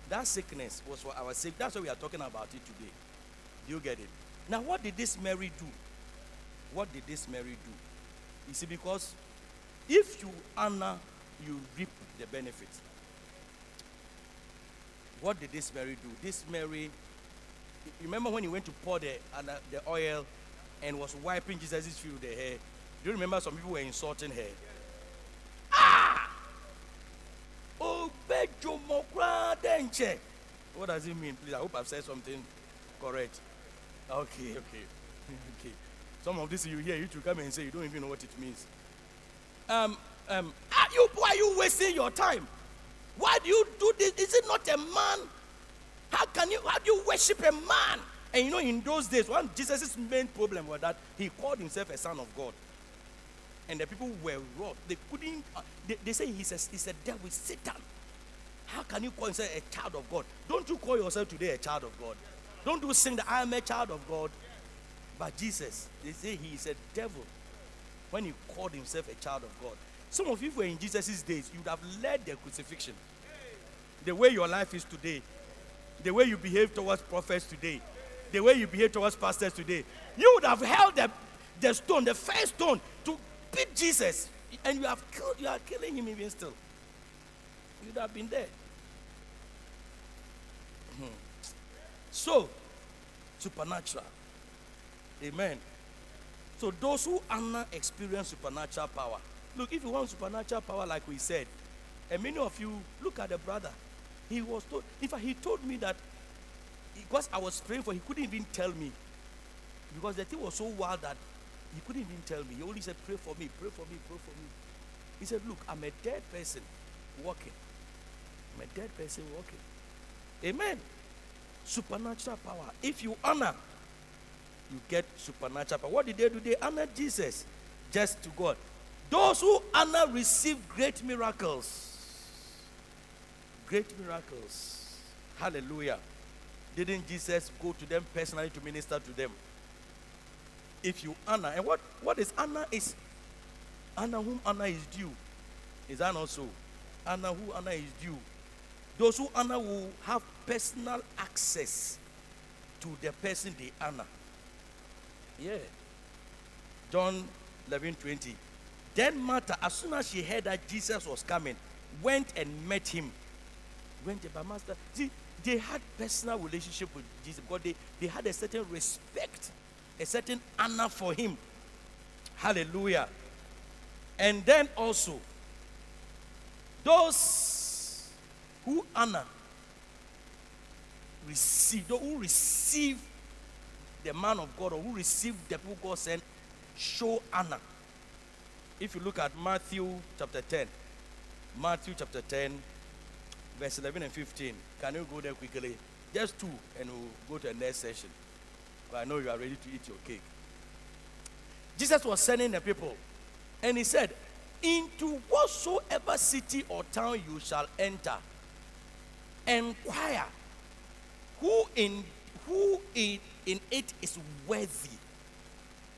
That sickness was for our sake. That's why we are talking about it today. Do you get it? Now, what did this Mary do? What did this Mary do? You see, because if you honor, you reap the benefits. What did this Mary do? This Mary, you remember when he went to pour the, uh, the oil and was wiping Jesus' feet with the hair? Do you remember some people were insulting her? Ah! Oh, What does it mean? Please, I hope I've said something correct. Okay, okay, okay. Some of this you hear, you to come and say you don't even know what it means. Um, um, are you, why are you wasting your time? Why do you do this? Is it not a man? How can you, how do you worship a man? And you know, in those days, one Jesus' main problem was that he called himself a son of God. And the people were wrought. They couldn't, uh, they, they say he's a, he's a devil, Satan. How can you call yourself a child of God? Don't you call yourself today a child of God? Don't you sing that I am a child of God? But Jesus, they say he is a devil when he called himself a child of God. Some of you were in Jesus' days, you would have led the crucifixion. The way your life is today, the way you behave towards prophets today, the way you behave towards pastors today, you would have held the, the stone, the first stone, to beat Jesus. And you have killed, you are killing him even still. You'd have been there. So, supernatural. Amen. So those who honor experience supernatural power. Look, if you want supernatural power, like we said, and many of you look at the brother. He was told, in fact, he told me that because I was praying for, he couldn't even tell me. Because the thing was so wild that he couldn't even tell me. He only said, Pray for me, pray for me, pray for me. He said, Look, I'm a dead person walking. I'm a dead person walking. Amen. Supernatural power. If you honor, you get supernatural power. What did they do? They honor Jesus just to God. Those who honor receive great miracles. Great miracles. Hallelujah. Didn't Jesus go to them personally to minister to them? If you honor, and what, what is honor is honor whom honor is due. Is that not so? Honor who honor is due. Those who honor will have personal access to the person they honor. Yeah. John 11 20. Then Martha, as soon as she heard that Jesus was coming, went and met him. Went to Master. See, they had personal relationship with Jesus because they, they had a certain respect, a certain honor for him. Hallelujah. And then also, those who honor receive, those who receive the man of God or who receive the people God sent, show honor. If you look at Matthew chapter 10, Matthew chapter 10, verse 11 and 15. Can you go there quickly? Just two, and we'll go to the next session. I know you are ready to eat your cake. Jesus was sending the people, and he said, Into whatsoever city or town you shall enter, inquire who in who in, in it is worthy,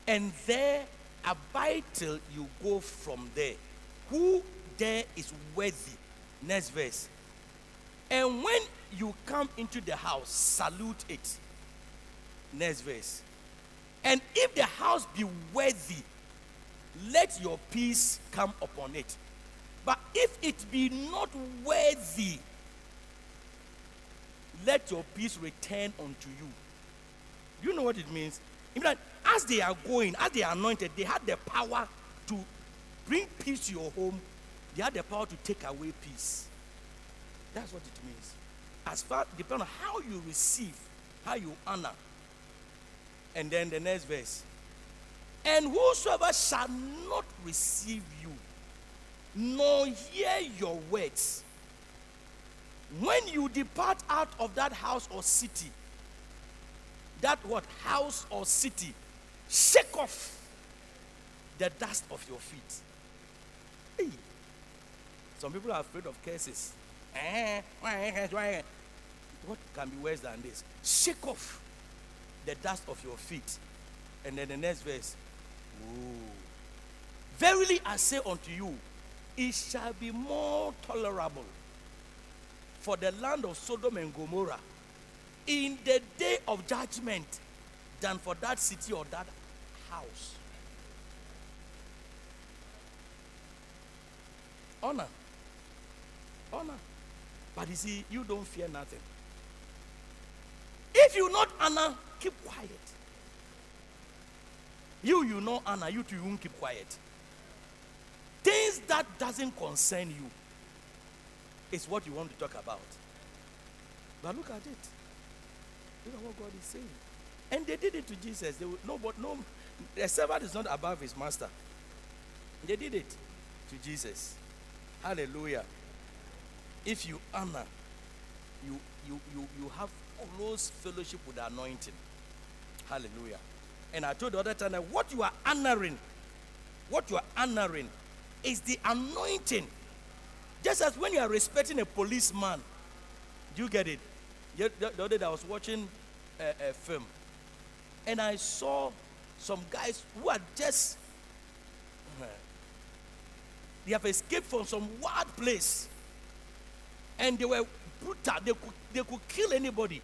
and there abide till you go from there. Who there is worthy? Next verse. And when you come into the house, salute it. Next verse. And if the house be worthy, let your peace come upon it. But if it be not worthy, let your peace return unto you. Do you know what it means? In as they are going, as they are anointed, they had the power to bring peace to your home. They had the power to take away peace. That's what it means. As far depend on how you receive, how you honor. And then the next verse. And whosoever shall not receive you, nor hear your words. When you depart out of that house or city, that what house or city, shake off the dust of your feet. Hey. Some people are afraid of curses. Eh, what can be worse than this? Shake off the dust of your feet. And then the next verse. Ooh. Verily I say unto you, it shall be more tolerable for the land of Sodom and Gomorrah in the day of judgment than for that city or that house. Honor. Honor. But you see, you don't fear nothing. If you not honor, keep quiet. You, you know honor, you too, you won't keep quiet. Things that doesn't concern you is what you want to talk about. But look at it. Look at what God is saying. And they did it to Jesus. They would, no, but no, the servant is not above his master. They did it to Jesus. Hallelujah. If you honor, you you you you have close fellowship with the anointing. Hallelujah. And I told the other time that what you are honoring, what you are honoring is the anointing. Just as when you are respecting a policeman, do you get it? The, the other day I was watching a, a film and I saw some guys who are just they have escaped from some wild place and they were brutal. They could, they could kill anybody.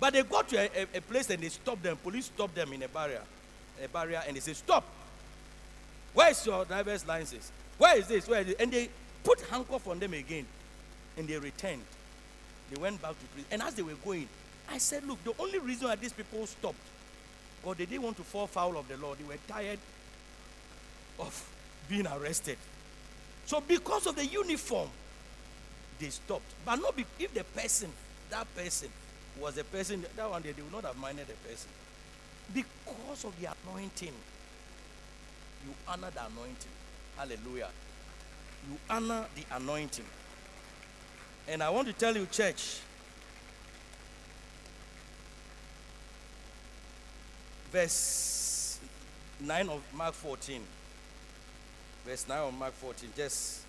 But they got to a, a, a, place and they stopped them. Police stopped them in a barrier, a barrier, and they said, "Stop! Where is your driver's license? Where is this? Where is it?" And they put handcuff on them again, and they returned. They went back to prison. And as they were going, I said, "Look, the only reason why these people stopped, God, they didn't want to fall foul of the law. They were tired of being arrested. So because of the uniform, they stopped. But not be, if the person, that person, was a person, that one day they would not have minded the person. Because of the anointing, you honor the anointing. Hallelujah. You honor the anointing. And I want to tell you, church, verse 9 of Mark 14. Verse 9 of Mark 14. Just,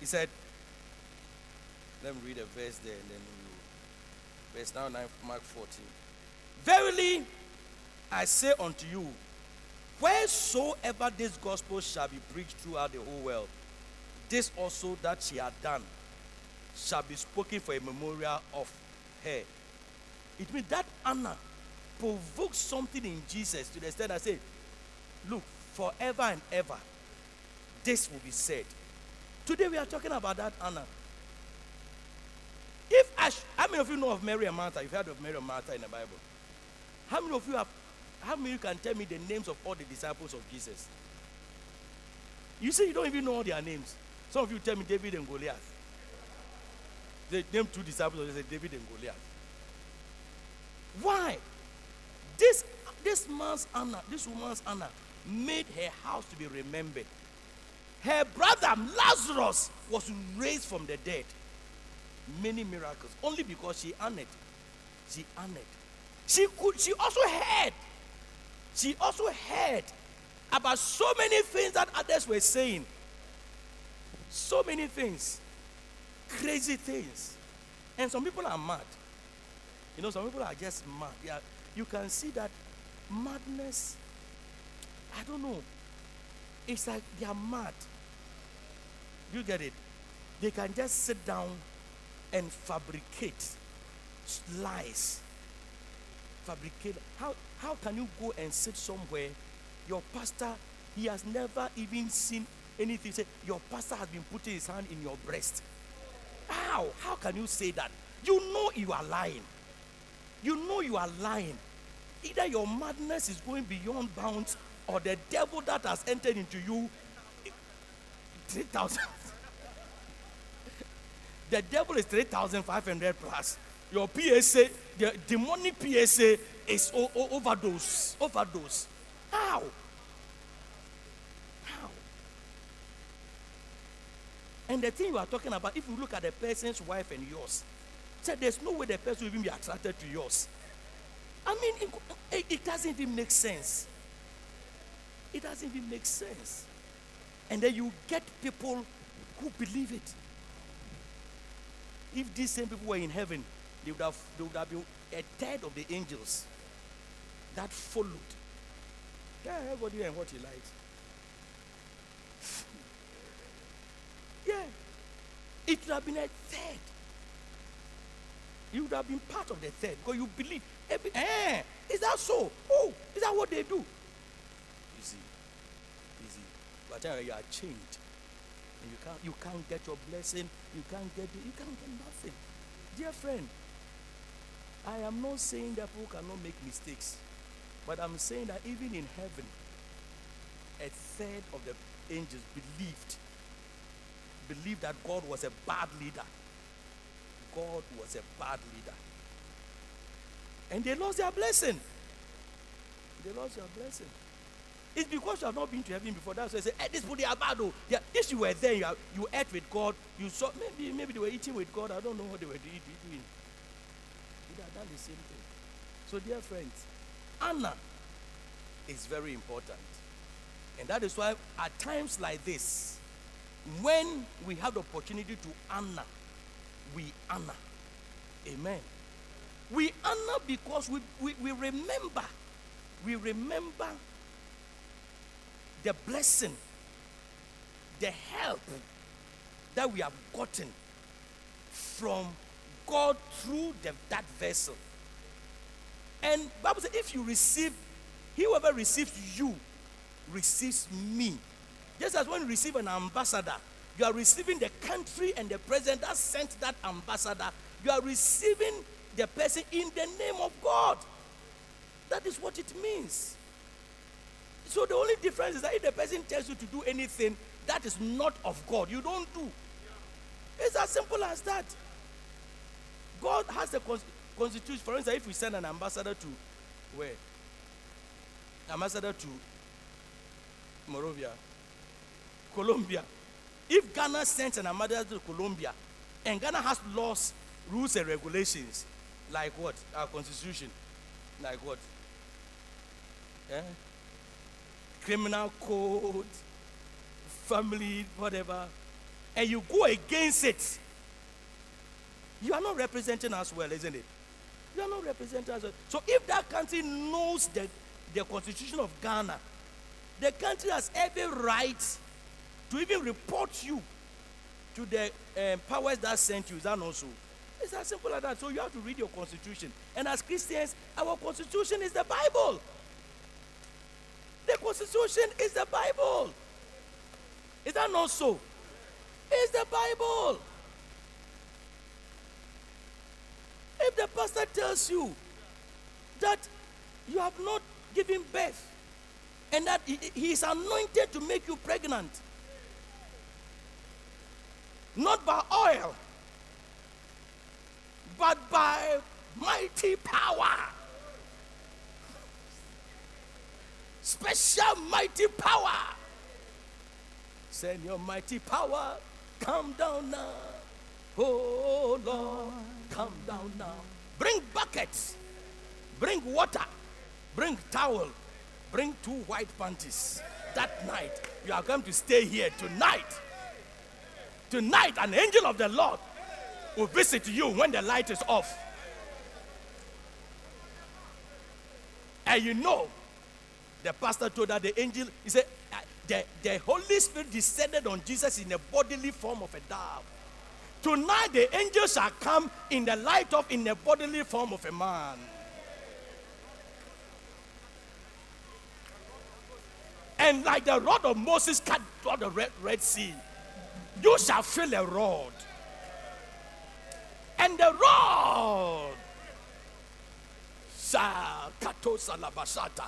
he said, let me read a verse there and then we Verse 9, 9 Mark 14. Verily, I say unto you, wheresoever this gospel shall be preached throughout the whole world, this also that she had done shall be spoken for a memorial of her. It means that Anna provoked something in Jesus to the extent that said, Look, forever and ever, this will be said. Today we are talking about that Anna. If I, how many of you know of Mary and Martha? You've heard of Mary and Martha in the Bible. How many of you have? How many you can tell me the names of all the disciples of Jesus? You say you don't even know all their names. Some of you tell me David and Goliath. They named two disciples. They said David and Goliath. Why? This this man's honor, this woman's honor, made her house to be remembered. Her brother Lazarus was raised from the dead many miracles only because she honored. She honored. She could. She also heard. She also heard about so many things that others were saying. So many things, crazy things, and some people are mad. You know, some people are just mad. Yeah, you can see that madness. I don't know. It's like they are mad. You get it? They can just sit down and fabricate lies. Fabricate. How, how can you go and sit somewhere? Your pastor, he has never even seen anything. Say, your pastor has been putting his hand in your breast. How? How can you say that? You know you are lying. You know you are lying. Either your madness is going beyond bounds or the devil that has entered into you 3,000 the devil is 3,500 plus. Your PSA, the demonic PSA is o- o- overdose. Overdose. How? How? And the thing you are talking about, if you look at the person's wife and yours, said there's no way the person will even be attracted to yours. I mean, it, it doesn't even make sense. It doesn't even make sense. And then you get people who believe it. If these same people were in heaven, they would have, they would have been a third of the angels that followed. Yeah, everybody and what he likes. Yeah. It would have been a third. You would have been part of the third because you believe. Eh, is that so? Oh, is that what they do? You see, you see, but you are changed. And you can't, you can't get your blessing. You can't get, you can't get nothing. Dear friend, I am not saying that people cannot make mistakes, but I'm saying that even in heaven, a third of the angels believed, believed that God was a bad leader. God was a bad leader. And they lost their blessing. They lost their blessing. It's because you have not been to heaven before. That's why I say, eh, hey, this people they are bad. Oh. Yeah, if you were there, you, are, you ate with God. You saw maybe maybe they were eating with God. I don't know what they were doing. They have done the same thing. So, dear friends, Anna is very important. And that is why at times like this, when we have the opportunity to honor, we honor. Amen. We honor because we, we, we remember, we remember the blessing, the help that we have gotten from God through the, that vessel. And Bible says, if you receive, whoever receives you receives me. Just as when you receive an ambassador, you are receiving the country and the president that sent that ambassador. You are receiving the person in the name of God. That is what it means. So the only difference is that if the person tells you to do anything that is not of God, you don't do. It's as simple as that. God has a constitution. For instance, if we send an ambassador to where? Ambassador to Monrovia, Colombia. If Ghana sends an ambassador to Colombia, and Ghana has laws, rules, and regulations, like what? Our constitution. Like what? Yeah? Criminal code, family, whatever. And you go against it. You are not representing us well, isn't it? You are not representing us well. So if that country knows the, the constitution of Ghana, the country has every right to even report you to the um, powers that sent you. Is that not so? It's as simple as that. So you have to read your constitution. And as Christians, our constitution is the Bible. The constitution is the Bible. Is that not so? It's the Bible. If the pastor tells you that you have not given birth and that he is anointed to make you pregnant, not by oil, but by mighty power. Special mighty power. Send your mighty power. Come down now. Oh Lord, come down now. Bring buckets. Bring water. Bring towel. Bring two white panties. That night, you are going to stay here tonight. Tonight, an angel of the Lord will visit you when the light is off. And you know, the pastor told that the angel, he said, uh, the, the Holy Spirit descended on Jesus in a bodily form of a dove. Tonight, the angel shall come in the light of, in the bodily form of a man. And like the rod of Moses cut through the Red, Red Sea, you shall feel a rod. And the rod shall katosa labashata.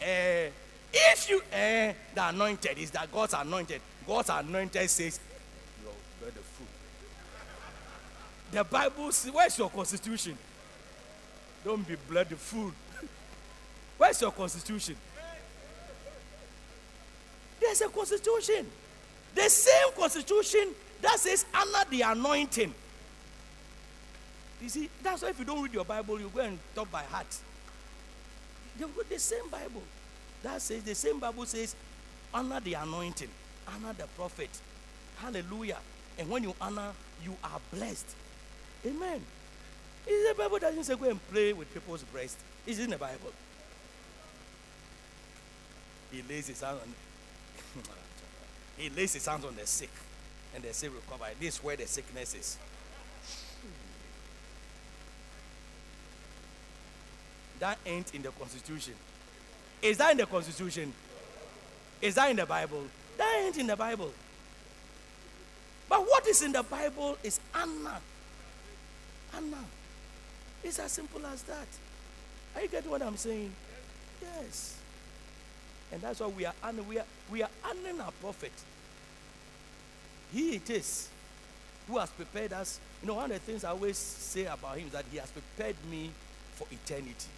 uh, if you uh, the anointed is that God's anointed. God's anointed says, "You're the fool." The Bible says, "Where's your constitution?" Don't be bloody fool. Where's your constitution? There's a constitution. The same constitution that says honor the anointing. You see, that's why if you don't read your Bible, you go and talk by heart. They've got the same Bible. That says the same Bible says, honor the anointing, honor the prophet. Hallelujah. And when you honor, you are blessed. Amen. Is the Bible that doesn't say go and pray with people's breast. It's in the Bible. He lays his hand on he lays his hands on the sick and the sick recover. This is where the sickness is. That ain't in the constitution. Is that in the constitution? Is that in the Bible? That ain't in the Bible. But what is in the Bible is Anna. Anna. It's as simple as that. Are you getting what I'm saying? Yes. And that's why we are honoring, we are, we are honoring our prophet. He it is who has prepared us. You know, one of the things I always say about him is that he has prepared me for eternity.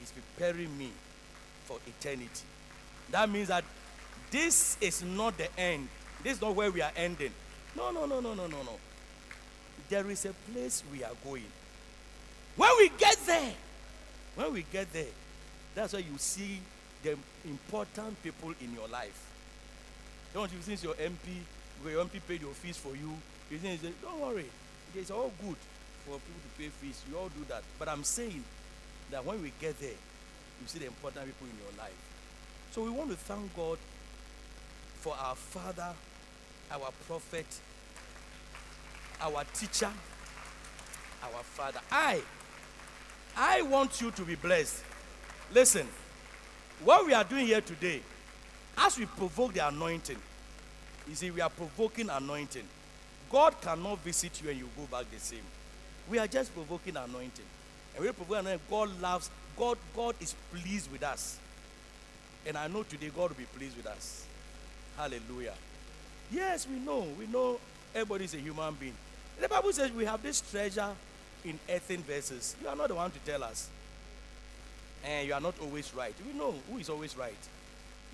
He's preparing me for eternity. That means that this is not the end. This is not where we are ending. No, no, no, no, no, no, no. There is a place we are going. When we get there, when we get there, that's why you see the important people in your life. Don't you, since your MP, your MP paid your fees for you, you think, don't worry, it's all good for people to pay fees. You all do that. But I'm saying that when we get there, you see the important people in your life. So we want to thank God for our Father, our prophet, our teacher, our Father. I, I want you to be blessed. Listen, what we are doing here today, as we provoke the anointing, you see, we are provoking anointing. God cannot visit you and you go back the same. We are just provoking anointing. And we provoke anointing. God loves, God, God is pleased with us. And I know today God will be pleased with us. Hallelujah. Yes, we know. We know everybody is a human being. The Bible says we have this treasure in earthen vessels. You are not the one to tell us. And you are not always right. We know who is always right.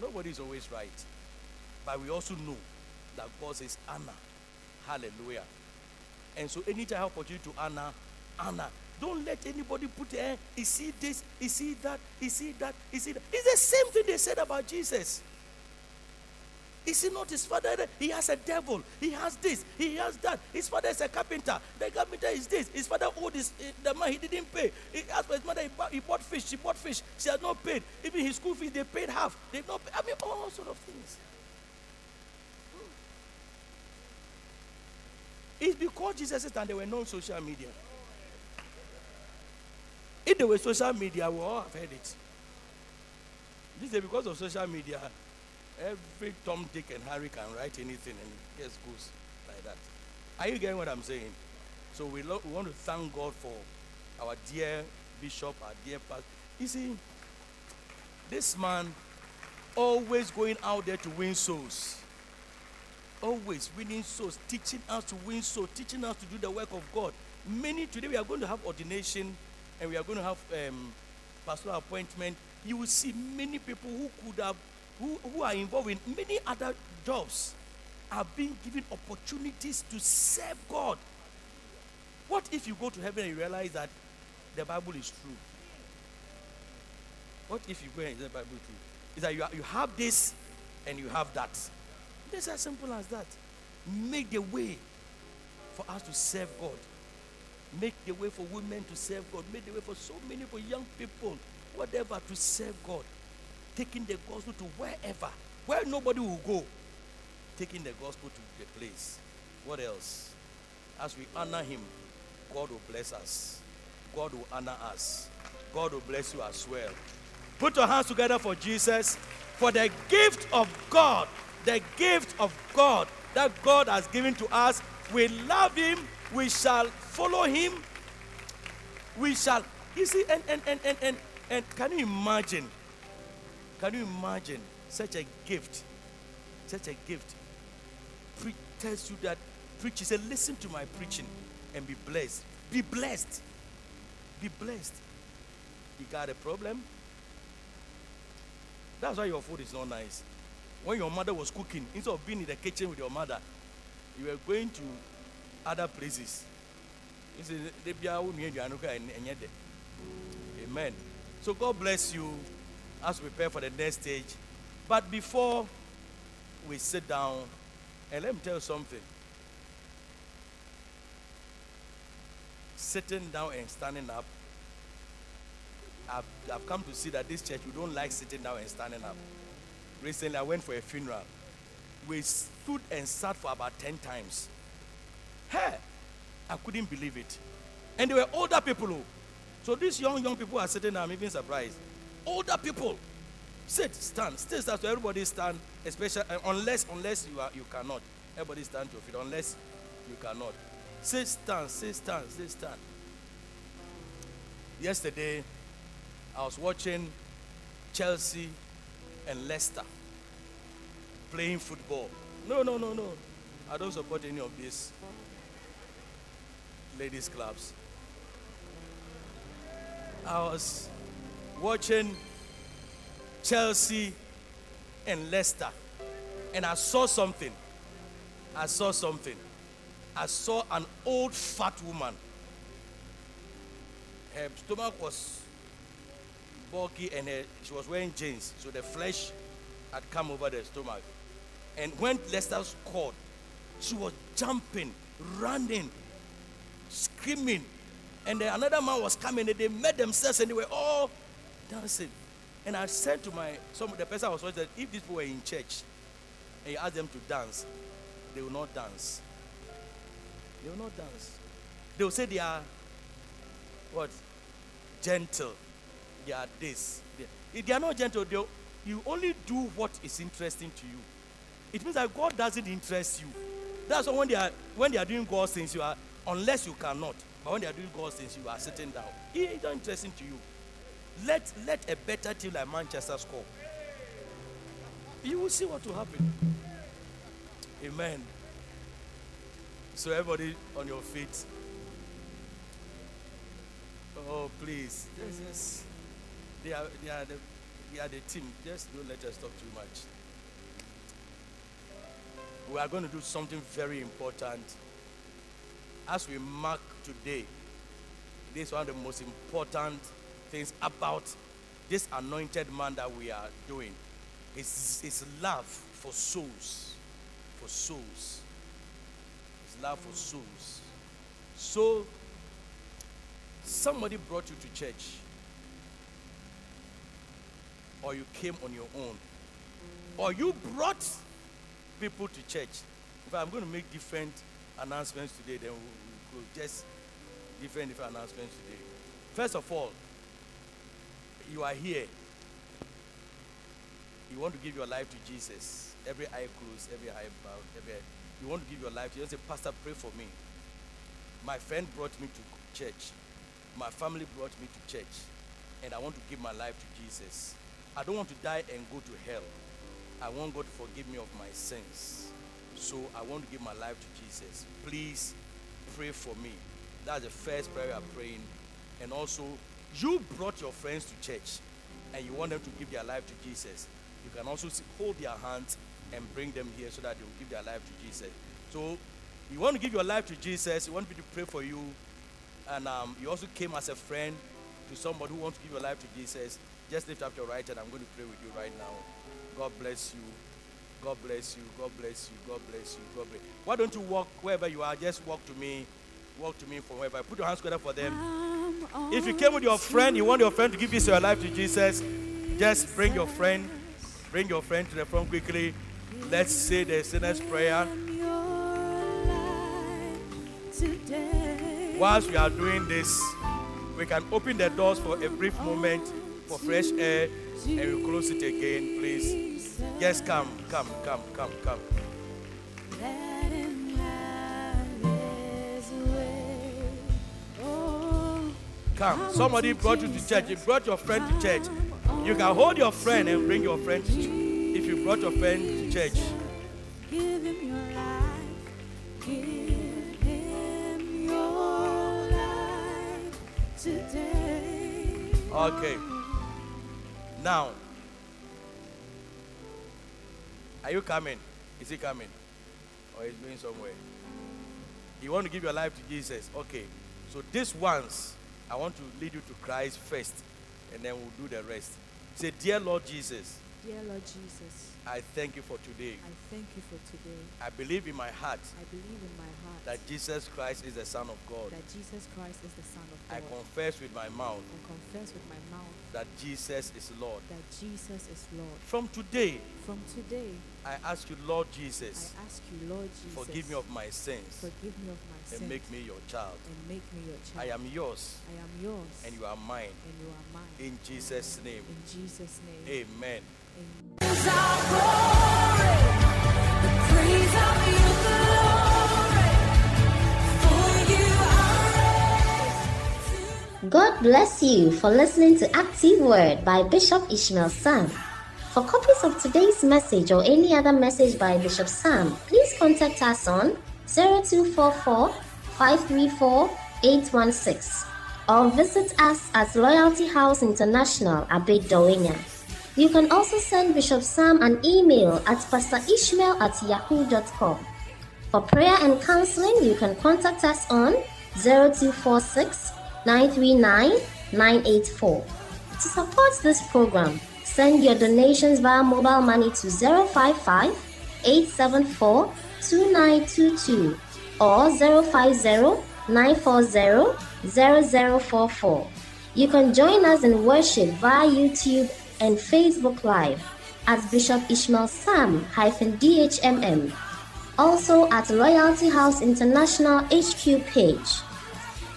Nobody is always right. But we also know that God says, Anna. Hallelujah. And so anytime I opportunity to Anna, Anna. Don't let anybody put eh, is see this, is see that, is see that, is see that. It's the same thing they said about Jesus. Is he not his father? He has a devil. He has this. He has that. His father is a carpenter. The carpenter is this. His father owed his, eh, the man. He didn't pay. He asked for his mother. He bought, he bought fish. She bought fish. She has not paid. Even his school fees, they paid half. They've not paid. I mean, all sort of things. It's because Jesus said and there were no social media. If there were social media, we all have heard it. This is because of social media. Every Tom, Dick, and Harry can write anything and just goes like that. Are you getting what I'm saying? So we, lo- we want to thank God for our dear bishop, our dear pastor. You see, this man always going out there to win souls. Always winning souls, teaching us to win souls, teaching us to do the work of God. Many today we are going to have ordination and we are going to have um, pastoral appointment. You will see many people who could have who, who are involved in many other jobs are being given opportunities to serve God. What if you go to heaven and realize that the Bible is true? What if you go and the Bible is true? Is that you, are, you have this and you have that. It's as simple as that. Make the way for us to serve God. Make the way for women to serve God. Make the way for so many for young people, whatever, to serve God taking the gospel to wherever, where nobody will go, taking the gospel to the place. What else? As we honor him, God will bless us. God will honor us. God will bless you as well. Put your hands together for Jesus, for the gift of God, the gift of God that God has given to us. We love him. We shall follow him. We shall. You see, and and and and and, and can you imagine? Can you imagine such a gift? Such a gift. Pre- tells you that preach. He said, listen to my preaching and be blessed. Be blessed. Be blessed. You got a problem? That's why your food is not nice. when your mother was cooking, instead of being in the kitchen with your mother, you were going to other places. Amen. So God bless you as we prepare for the next stage. But before we sit down, and let me tell you something. Sitting down and standing up, I've, I've come to see that this church, we don't like sitting down and standing up. Recently, I went for a funeral. We stood and sat for about 10 times. Hey, I couldn't believe it. And they were older people. oh. So these young, young people are sitting I'm even surprised. Older people. Sit, stand, stay, stand. So everybody stand, especially uh, unless unless you are you cannot. Everybody stand to your feet unless you cannot. Sit, stand, sit, stand, sit, stand. Yesterday, I was watching Chelsea and Leicester playing football. No, no, no, no. I don't support any of these ladies' clubs. I was watching Chelsea and Leicester, and I saw something. I saw something. I saw an old fat woman. Her stomach was bulky and her, she was wearing jeans, so the flesh had come over the stomach. And when Leicester scored, she was jumping, running, screaming. And another man was coming and they met themselves and they were all dancing. And I said to my some the person I was watching that if these people were in church and you ask them to dance, they will not dance. They will not dance. They will say they are what? Gentle. They are this. They, if they are not gentle, they you only do what is interesting to you. It means that God doesn't interest you. That's why when they are when they are doing God's things, you are unless you cannot. But when they are doing God's things, you are sitting down. It is not interesting to you. Let let a better team like Manchester score. You will see what will happen. Amen. So everybody on your feet. Oh please. Yes, yes. They are they are the they are the team. Just don't let us talk too much. We are going to do something very important. As we mark today, this is one of the most important things about this anointed man that we are doing. His, his love for souls. For souls. His love for souls. So, somebody brought you to church, or you came on your own, or you brought people to church. Fact, I'm going to make different announcements today, then we'll, we'll just different, different announcements today. First of all, you are here. You want to give your life to Jesus. Every eye closed, every eye bowed, every eye, you want to give your life to Jesus. Pastor, pray for me. My friend brought me to church. My family brought me to church. And I want to give my life to Jesus. I don't want to die and go to hell. I want God to forgive me of my sins. So I want to give my life to Jesus. Please pray for me. That's the first prayer I'm praying. And also, you brought your friends to church and you want them to give their life to Jesus. You can also hold their hands and bring them here so that they will give their life to Jesus. So, you want to give your life to Jesus, you want me to pray for you, and um, you also came as a friend to somebody who wants to give your life to Jesus. Just lift up your right hand. I'm going to pray with you right now. God bless you. God bless you. God bless you. God bless you. God bless. Why don't you walk wherever you are? Just walk to me. Walk to me from wherever. Put your hands together for them. If you came with your friend, you want your friend to give you your life to Jesus, just bring your friend, bring your friend to the front quickly. Let's say the sinner's prayer. Whilst we are doing this, we can open the doors for a brief moment for fresh air and we close it again, please. Yes, come, come, come, come, come. Come. Somebody brought you to church. You brought your friend to church. You can hold your friend and bring your friend to church. If you brought your friend to church. Give him your life. Give him your life today. Okay. Now, Are you coming? Is he coming? Or he's going somewhere? You want to give your life to Jesus? Okay. So this once, I want to lead you to Christ first, and then we'll do the rest. Say, Dear Lord Jesus, Dear Lord Jesus, I thank you for today. I thank you for today. I believe in my heart I believe in my heart that Jesus Christ is the Son of God. that Jesus Christ is the Son of God. I confess with my mouth I confess with my mouth that Jesus is Lord. that Jesus is Lord. From today, From today, I ask you, Lord I Jesus, ask you, Lord Jesus, forgive me of my sins forgive me of my sins and make me your child. and make me your child. I am yours I am yours and you are mine. and you are mine. In Jesus' name, In Jesus' name, amen. amen. God bless you for listening to Active Word by Bishop Ishmael Sam. For copies of today's message or any other message by Bishop Sam, please contact us on 0244 534 816 or visit us at Loyalty House International, Dowenya. You can also send Bishop Sam an email at pastorishmael at yahoo.com. For prayer and counseling, you can contact us on 0246 939 984. To support this program, send your donations via mobile money to 055 874 2922 or 050 940 0044. You can join us in worship via YouTube and Facebook Live at Bishop Ishmael Sam DHMM also at Loyalty House International HQ page.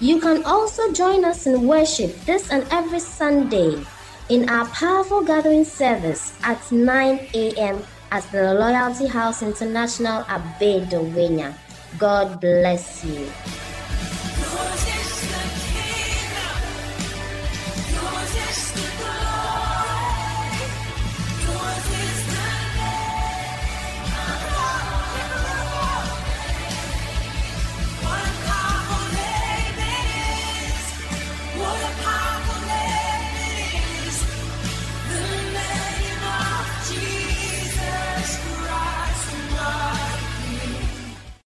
You can also join us in worship this and every Sunday in our powerful gathering service at 9 a.m. at the Loyalty House International at Bedouina. God bless you.